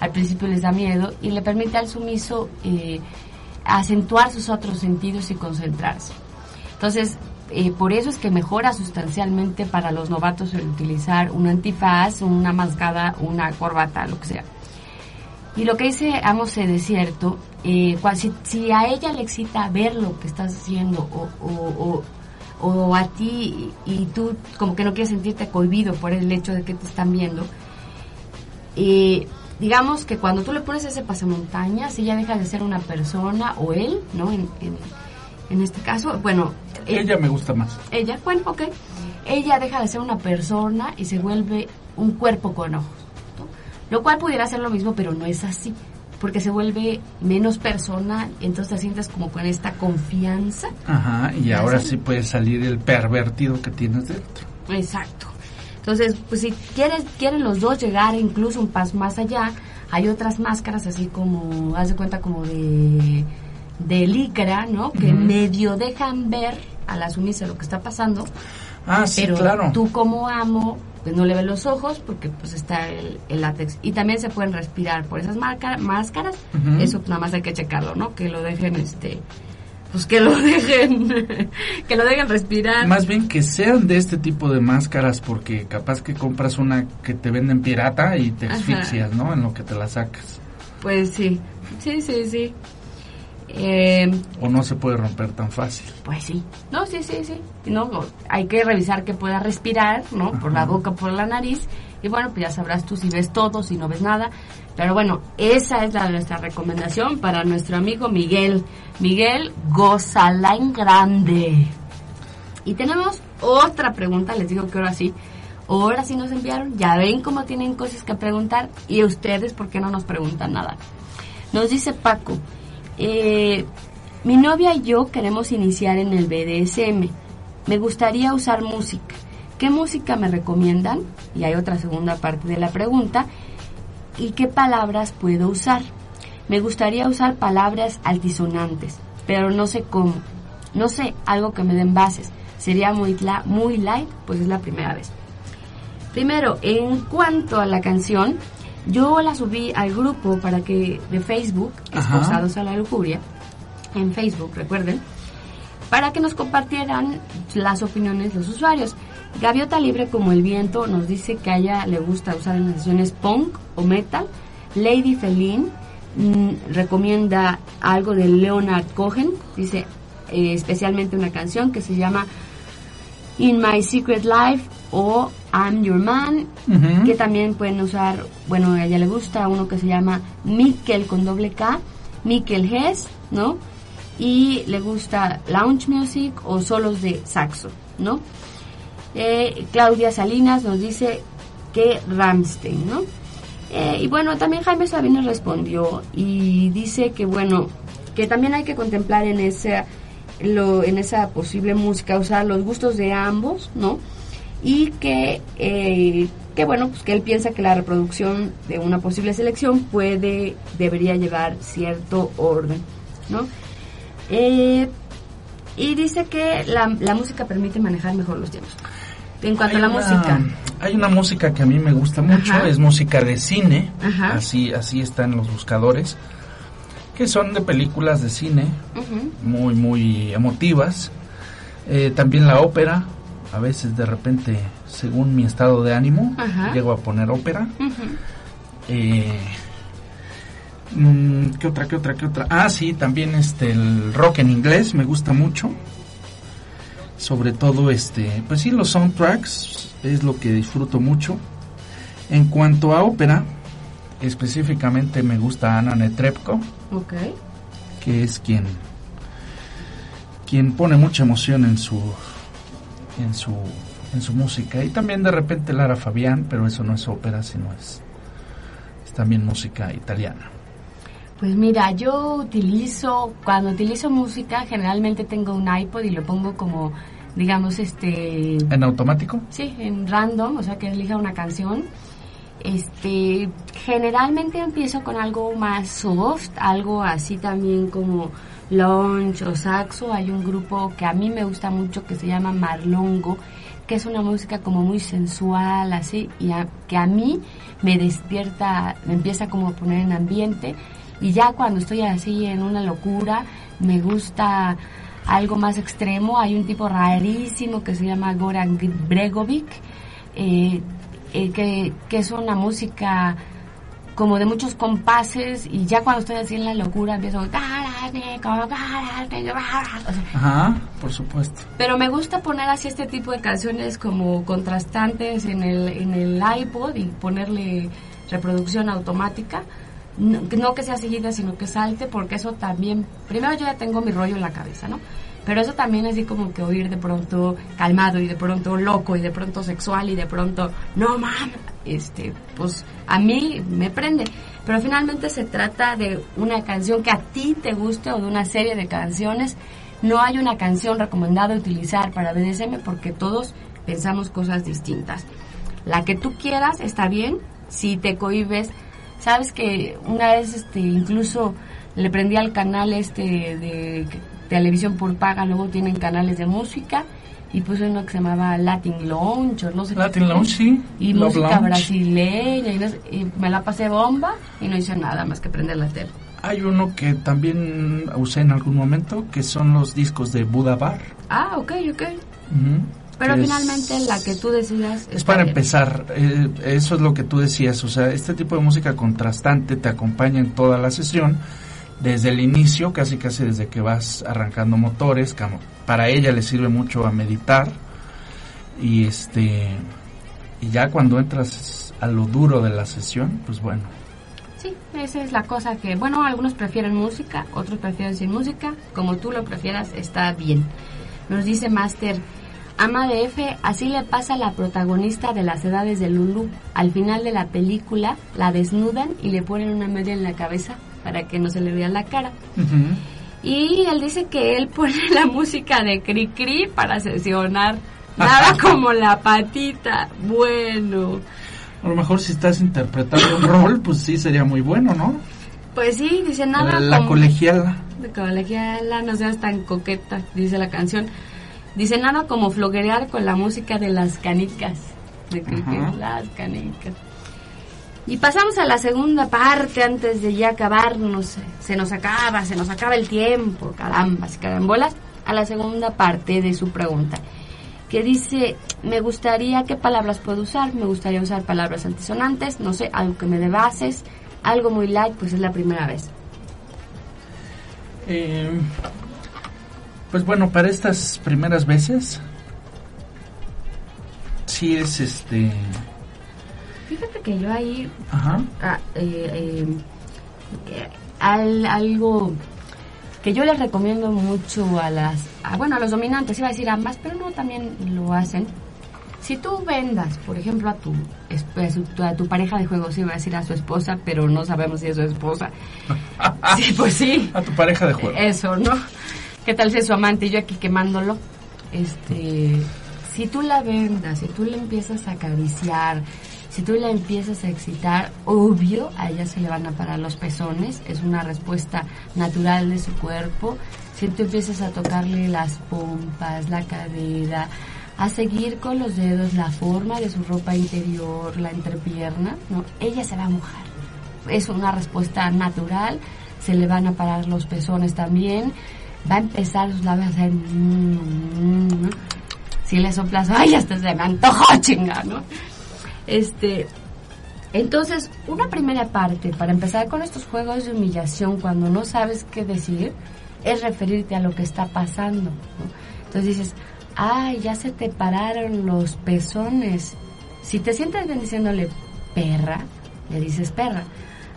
al principio les da miedo y le permite al sumiso eh, acentuar sus otros sentidos y concentrarse. Entonces, eh, por eso es que mejora sustancialmente para los novatos el utilizar un antifaz, una mascada, una corbata, lo que sea. Y lo que dice Amos de cierto, eh, cua- si, a ella le excita ver lo que estás haciendo o, o, o, o a ti y tú como que no quieres sentirte cohibido por el hecho de que te están viendo, eh, digamos que cuando tú le pones ese pasamontañas, ella deja de ser una persona o él, ¿no? En, en este caso, bueno, eh, Ella me gusta más. ella, bueno, ok, ella deja de ser una persona y se vuelve un cuerpo con ojos, ¿no? lo cual pudiera ser lo mismo, pero no es así, porque se vuelve menos personal, entonces te sientes como con esta confianza. Ajá, y ahora sí puede salir el pervertido que tienes dentro. Exacto. Entonces, pues si quieres, quieren los dos llegar incluso un paso más allá, Hay otras máscaras así como, haz de cuenta como de, de licra, ¿no? Que medio dejan ver a la sumisa lo que está pasando. Ah, sí, pero claro. tú como amo, pues no le ves los ojos porque pues está el, el látex. Y también se pueden respirar por esas marca- máscaras. Eso nada más hay que checarlo, ¿no? Que lo dejen, este, pues que lo dejen, que lo dejen respirar. Más bien que sean de este tipo de máscaras porque capaz que compras una que te venden pirata y te Ajá. asfixias, ¿no? En lo que te la sacas. Pues sí, sí, sí, sí. Eh, O no se puede romper tan fácil. pues sí. No, sí, sí, sí. No, hay que revisar que pueda respirar, ¿no? Por la boca, por la nariz. Y bueno, pues ya sabrás tú si ves todo, si no ves nada. Pero bueno, esa es la, nuestra recomendación para nuestro amigo Miguel. Miguel, gózala en grande. Y tenemos otra pregunta, les digo que ahora sí. Ahora sí nos enviaron, ya ven cómo tienen cosas que preguntar. Y ustedes, ¿por qué no nos preguntan nada? Nos dice Paco, eh, mi novia y yo queremos iniciar en el BDSM. Me gustaría usar música. ¿Qué música me recomiendan? Y hay otra segunda parte de la pregunta. ¿Y qué palabras puedo usar? Me gustaría usar palabras altisonantes, pero no sé cómo. No sé, algo que me den bases. Sería muy, muy light, pues es la primera vez. Primero, en cuanto a la canción, yo la subí al grupo para que de Facebook, Ajá. Esposados a la Lujuria, en Facebook, recuerden, para que nos compartieran las opiniones de los usuarios. Gaviota Libre como el viento nos dice que a ella le gusta usar en las sesiones punk o metal. Lady Feline mm, recomienda algo de Leonard Cohen, dice eh, especialmente una canción que se llama In My Secret Life o I'm Your Man, que también pueden usar, bueno, a ella le gusta uno que se llama Mikkel con doble K, Mikkel Hess, ¿no? Y le gusta lounge music o solos de saxo, ¿no? Eh, Claudia Salinas nos dice que Ramstein, ¿no? Eh, y bueno, también Jaime Sabines respondió y dice que bueno, que también hay que contemplar en esa, lo, en esa posible música, usar los gustos de ambos, ¿no? Y que, eh, que bueno, pues que él piensa que la reproducción de una posible selección puede, debería llevar cierto orden, ¿no? Eh, y dice que la, la música permite manejar mejor los tiempos. En cuanto a la una- música, Hay una música que a mí me gusta mucho, Ajá. es música de cine, Ajá. así así está en los buscadores, que son de películas de cine, muy muy emotivas. Eh, también la ópera, a veces de repente, según mi estado de ánimo, Ajá. llego a poner ópera. Eh, mm, ¿Qué otra, qué otra, qué otra? Ah, sí, también este, el rock en inglés me gusta mucho. Sobre todo, este, pues sí, los soundtracks es lo que disfruto mucho. En cuanto a ópera, específicamente me gusta Anna Netrebko, Ok. que es quien, quien pone mucha emoción en su, en su, en su música. Y también de repente Lara Fabián, pero eso no es ópera, sino es, es también música italiana. Pues mira, yo utilizo, cuando utilizo música, generalmente tengo un iPod y lo pongo como, digamos, este, ¿En automático? sí, en random, o sea, que elija una canción. Este, generalmente empiezo con algo más soft, algo así también como lounge o saxo. Hay un grupo que a mí me gusta mucho que se llama Marlongo, que es una música como muy sensual, así, y a- que a mí me despierta, me empieza como a poner en ambiente. Y ya cuando estoy así en una locura, me gusta algo más extremo. Hay un tipo rarísimo que se llama Goran Bregovic, eh, eh, que, que es una música como de muchos compases y ya cuando estoy así en la locura empiezo sea, Ajá, por supuesto. pero me gusta poner así este tipo de canciones como contrastantes en el, en el iPod y ponerle reproducción automática. No, no que sea seguida, sino que salte, porque eso también, primero yo ya tengo mi rollo en la cabeza, ¿no? Pero eso también así como que oír de pronto calmado y de pronto loco y de pronto sexual y de pronto, no mames, este, pues a mí me prende. Pero finalmente se trata de una canción que a ti te guste o de una serie de canciones. No hay una canción recomendada utilizar para BDSM porque todos pensamos cosas distintas. La que tú quieras está bien. Si te cohibes Sabes que una vez este incluso le prendí al canal este de televisión por paga, luego tienen canales de música y puse uno que se llamaba Latin Lounge no sé qué Latin fue. Lounge, sí. y Love música Lounge. brasileña y, no sé- y me la pasé bomba y no hice nada más que prender la tele. Hay uno que también usé en algún momento, que son los discos de Buda Bar. Ah, ok, ok. Pero es- finalmente la que tú decidas Es para bien. empezar, eh, eso es lo que tú decías, o sea, este tipo de música contrastante te acompaña en toda la sesión, desde el inicio, casi casi desde que vas arrancando motores, como para ella le sirve mucho a meditar, y este, y ya cuando entras a lo duro de la sesión, pues bueno, Sí, esa es la cosa que, bueno, algunos prefieren música, otros prefieren sin música, como tú lo prefieras, está bien. Nos dice Master, Ama de F, así le pasa a la protagonista de las edades de Lulu. Al final de la película la desnudan y le ponen una media en la cabeza para que no se le vea la cara. Y él dice que él pone la música de Cri Cri para sesionar. Nada como la patita. Bueno, a lo mejor si estás interpretando un rol, pues sí sería muy bueno, ¿no? pues sí, dice nada La como... colegiala. De colegiala, no seas tan coqueta, dice la canción. Dice nada como floguear con la música de las canicas. De Cri Cri, las canicas. Y pasamos a la segunda parte antes de ya acabarnos. Se nos acaba, se nos acaba el tiempo, carambas carambolas. A la segunda parte de su pregunta. Que dice, me gustaría, ¿qué palabras puedo usar? Me gustaría usar palabras antisonantes, no sé, algo que me dé bases, algo muy light, pues es la primera vez. Eh, pues bueno, para estas primeras veces, sí es este. Fíjate que yo ahí Ajá. ah, eh, eh, al- algo que yo les recomiendo mucho a las, a, bueno, a los dominantes, iba a decir ambas, pero no, también lo hacen. Si tú vendas, por ejemplo, a tu, a a tu pareja de juegos, iba a decir a su esposa, pero no sabemos si es su esposa. Sí, pues sí. A tu pareja de juego. Eso, ¿no? ¿Qué tal si es su amante y yo aquí quemándolo? Este, si tú la vendas, si tú le empiezas a acariciar, si tú la empiezas a excitar, obvio, a ella se le van a parar los pezones, es una respuesta natural de su cuerpo. Si tú empiezas a tocarle las pompas, la cadera, a seguir con los dedos la forma de su ropa interior, la entrepierna, ¿no? Ella se va a mojar es una respuesta natural, se le van a parar los pezones también, va a empezar sus labios a hacer... mm, mm, si le soplas, ay, hasta se me antojó, chinga, ¿no? Este, entonces, una primera parte para empezar con estos juegos de humillación cuando no sabes qué decir es referirte a lo que está pasando. ¿no? Entonces dices, ay, ya se te pararon los pezones. Si te sientes bien diciéndole perra, le dices perra.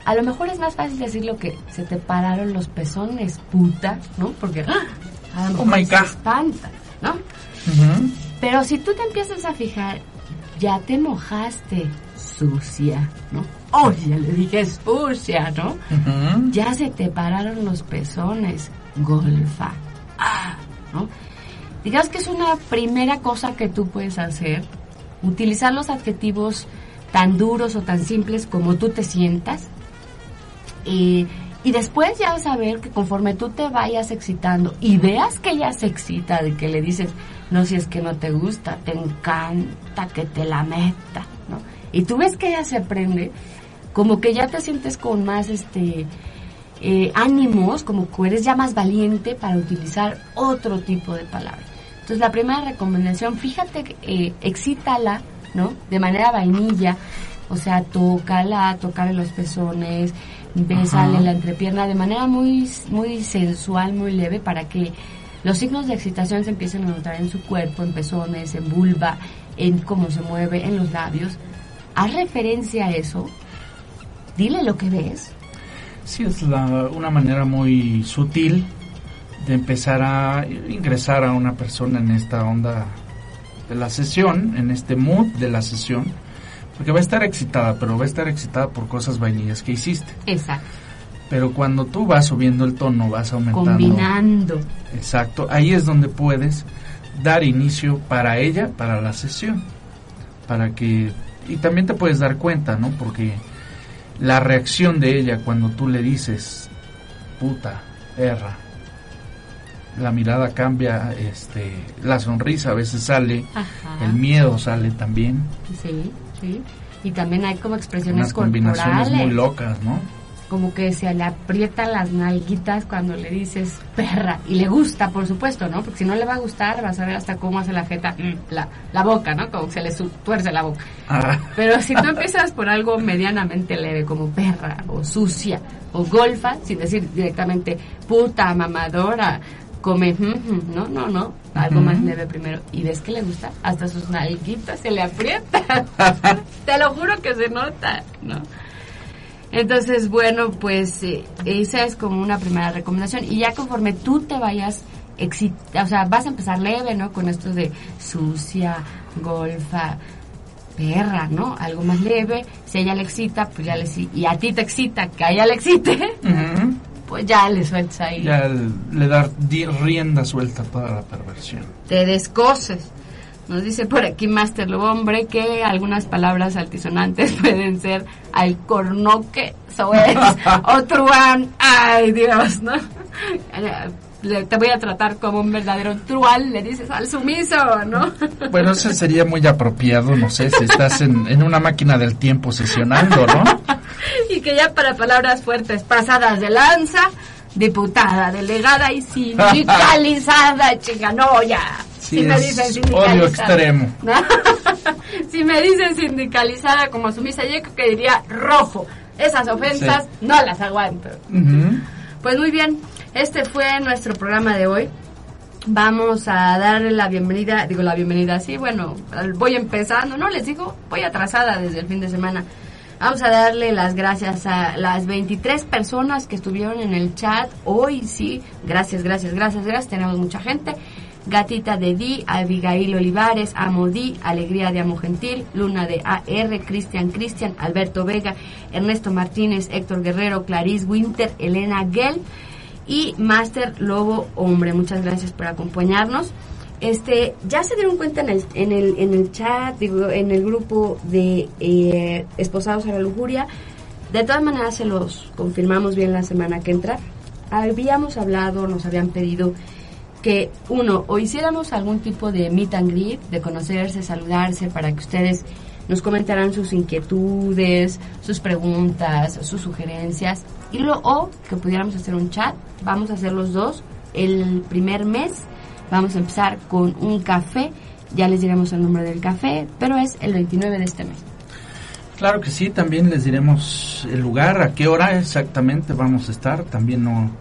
A lo mejor es más fácil decir lo que se te pararon los pezones, puta, ¿no? Porque ¡ah! a lo Oh mejor my se God. espanta, ¿no? Pero si tú te empiezas a fijar, ya te mojaste, sucia, ¿no? Oh, ya le dije sucia, ¿no? Ya se te pararon los pezones, golfa. Ah, ¿no? Digamos que es una primera cosa que tú puedes hacer, utilizar los adjetivos tan duros o tan simples como tú te sientas. Y después ya vas a ver que conforme tú te vayas excitando y veas que ella se excita, de que le dices, no, si es que no te gusta, te encanta que te la meta, ¿no? Y tú ves que ella se prende, como que ya te sientes con más este eh, ánimos, como que eres ya más valiente para utilizar otro tipo de palabras. Entonces la primera recomendación, fíjate, eh, excítala, ¿no? De manera vainilla, o sea, tócala, tócale los pezones, bésale Ajá. la entrepierna de manera muy, muy sensual, muy leve, para que los signos de excitación se empiecen a notar en su cuerpo, en pezones, en vulva, en cómo se mueve, en los labios. Haz referencia a eso, dile lo que ves, Sí, es la- una manera muy sutil de empezar a ingresar a una persona en esta onda de la sesión, en este mood de la sesión, porque va a estar excitada, pero va a estar excitada por cosas vainillas que hiciste. Exacto. Pero cuando tú vas subiendo el tono, vas aumentando. Combinando. Exacto, ahí es donde puedes dar inicio para ella, para la sesión. Para que. Y también te puedes dar cuenta, ¿no? Porque la reacción de ella cuando tú le dices, puta, perra. La mirada cambia, este, la sonrisa a veces sale, Ajá. el miedo sale también. Sí, sí. Y también hay como expresiones Unas combinaciones corporales. muy locas, ¿no? Como que se le aprietan las nalguitas cuando le dices perra. Y le gusta, por supuesto, ¿no? Porque si no le va a gustar, vas a ver hasta cómo hace la jeta, mm, la, la boca, ¿no? Como que se le tuerce la boca. Ah, Pero si tú empiezas por algo medianamente leve, como perra, o sucia, o golfa, sin decir directamente puta, mamadora, come, mm, mm, no, no, no, algo más leve primero. Y ves que le gusta, hasta sus nalguitas se le aprietan. Te lo juro que se nota, ¿no? Entonces, bueno, pues eh, esa es como una primera recomendación. Y ya conforme tú te vayas excita, o sea, vas a empezar leve, ¿no? Con esto de sucia, golfa, perra, ¿no? Algo más leve. Si a ella le excita, pues ya le y a ti te excita que a ella le excite, pues ya le sueltas ahí. Ya le da di- rienda suelta a toda la perversión. te descoses. Nos dice por aquí Master Lobo Hombre que algunas palabras altisonantes pueden ser alcornoque, soez o truán. Ay, Dios, ¿no? Le- Te voy a tratar como un verdadero truán, le dices al sumiso, ¿no? Bueno, eso sería muy apropiado, no sé, si estás en, en una máquina del tiempo sesionando, ¿no? y que ya para palabras fuertes, pasadas de lanza, diputada, delegada y sindicalizada, chica, no, ya. Sí, si me dicen sindicalizada. odio extremo. ¿no? si me dicen sindicalizada como sumisa, yo creo que diría rojo. Esas ofensas no las aguanto. Pues muy bien, este fue nuestro programa de hoy. Vamos a darle la bienvenida, digo la bienvenida, sí, bueno, voy empezando, no les digo, voy atrasada desde el fin de semana. Vamos a darle las gracias a las 23 personas que estuvieron en el chat hoy, sí, gracias, gracias, gracias, gracias, tenemos mucha gente. Gatita de Di, Abigail Olivares, Amo Di, Alegría de Amo Gentil, Luna de AR, Cristian Cristian, Alberto Vega, Ernesto Martínez, Héctor Guerrero, Clarice Winter, Elena Gell y Master Lobo Hombre. Muchas gracias por acompañarnos. Este, ya se dieron cuenta en el, en el, en el chat, digo, en el grupo de eh, Esposados a la Lujuria. De todas maneras, se los confirmamos bien la semana que entra. Habíamos hablado, nos habían pedido que uno, o hiciéramos algún tipo de meet and greet, de conocerse, saludarse, para que ustedes nos comentaran sus inquietudes, sus preguntas, sus sugerencias, y lo, o que pudiéramos hacer un chat, vamos a hacer los dos el primer mes, vamos a empezar con un café, ya les diremos el nombre del café, pero es el 29 de este mes. Claro que sí, también les diremos el lugar, a qué hora exactamente vamos a estar, también no,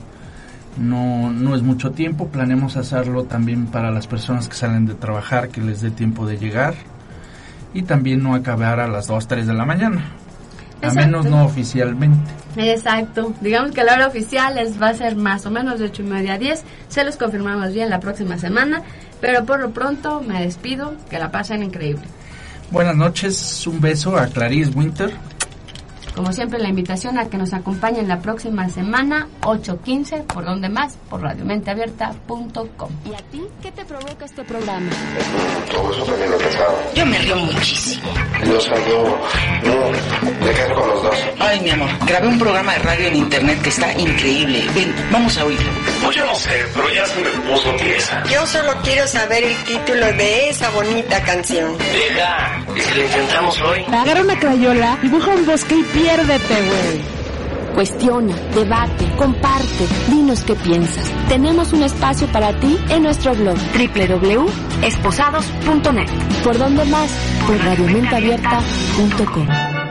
no, no es mucho tiempo, planeamos hacerlo también para las personas que salen de trabajar, que les dé tiempo de llegar y también no acabar a las 2, 3 de la mañana, a menos no oficialmente. Exacto. Digamos que la hora oficial les va a ser más o menos de 8 y media a 10. Se los confirmamos bien la próxima semana. Pero por lo pronto me despido. Que la pasen increíble. Buenas noches, un beso a Clarice Winter. Como siempre, la invitación a que nos acompañen la próxima semana, 8.15, por donde más, por radiomenteabierta.com. ¿Y a ti qué te provoca este programa? Todo eso también lo he pensado. Yo me río muchísimo. Yo salgo, no, me quedo con los dos. Ay, mi amor, grabé un programa de radio en internet que está increíble. Ven, vamos a oírlo. Pues yo no sé, pero ya se me puso tiesa. Yo solo quiero saber el título de esa bonita canción. Deja, ¿y si lo intentamos hoy? Agarra una crayola, dibuja un bosque y piérdete, güey. Cuestiona, debate, comparte, dinos qué piensas. Tenemos un espacio para ti en nuestro blog www.esposados.net. ¿Por dónde más? Por radiomenteabierta.com.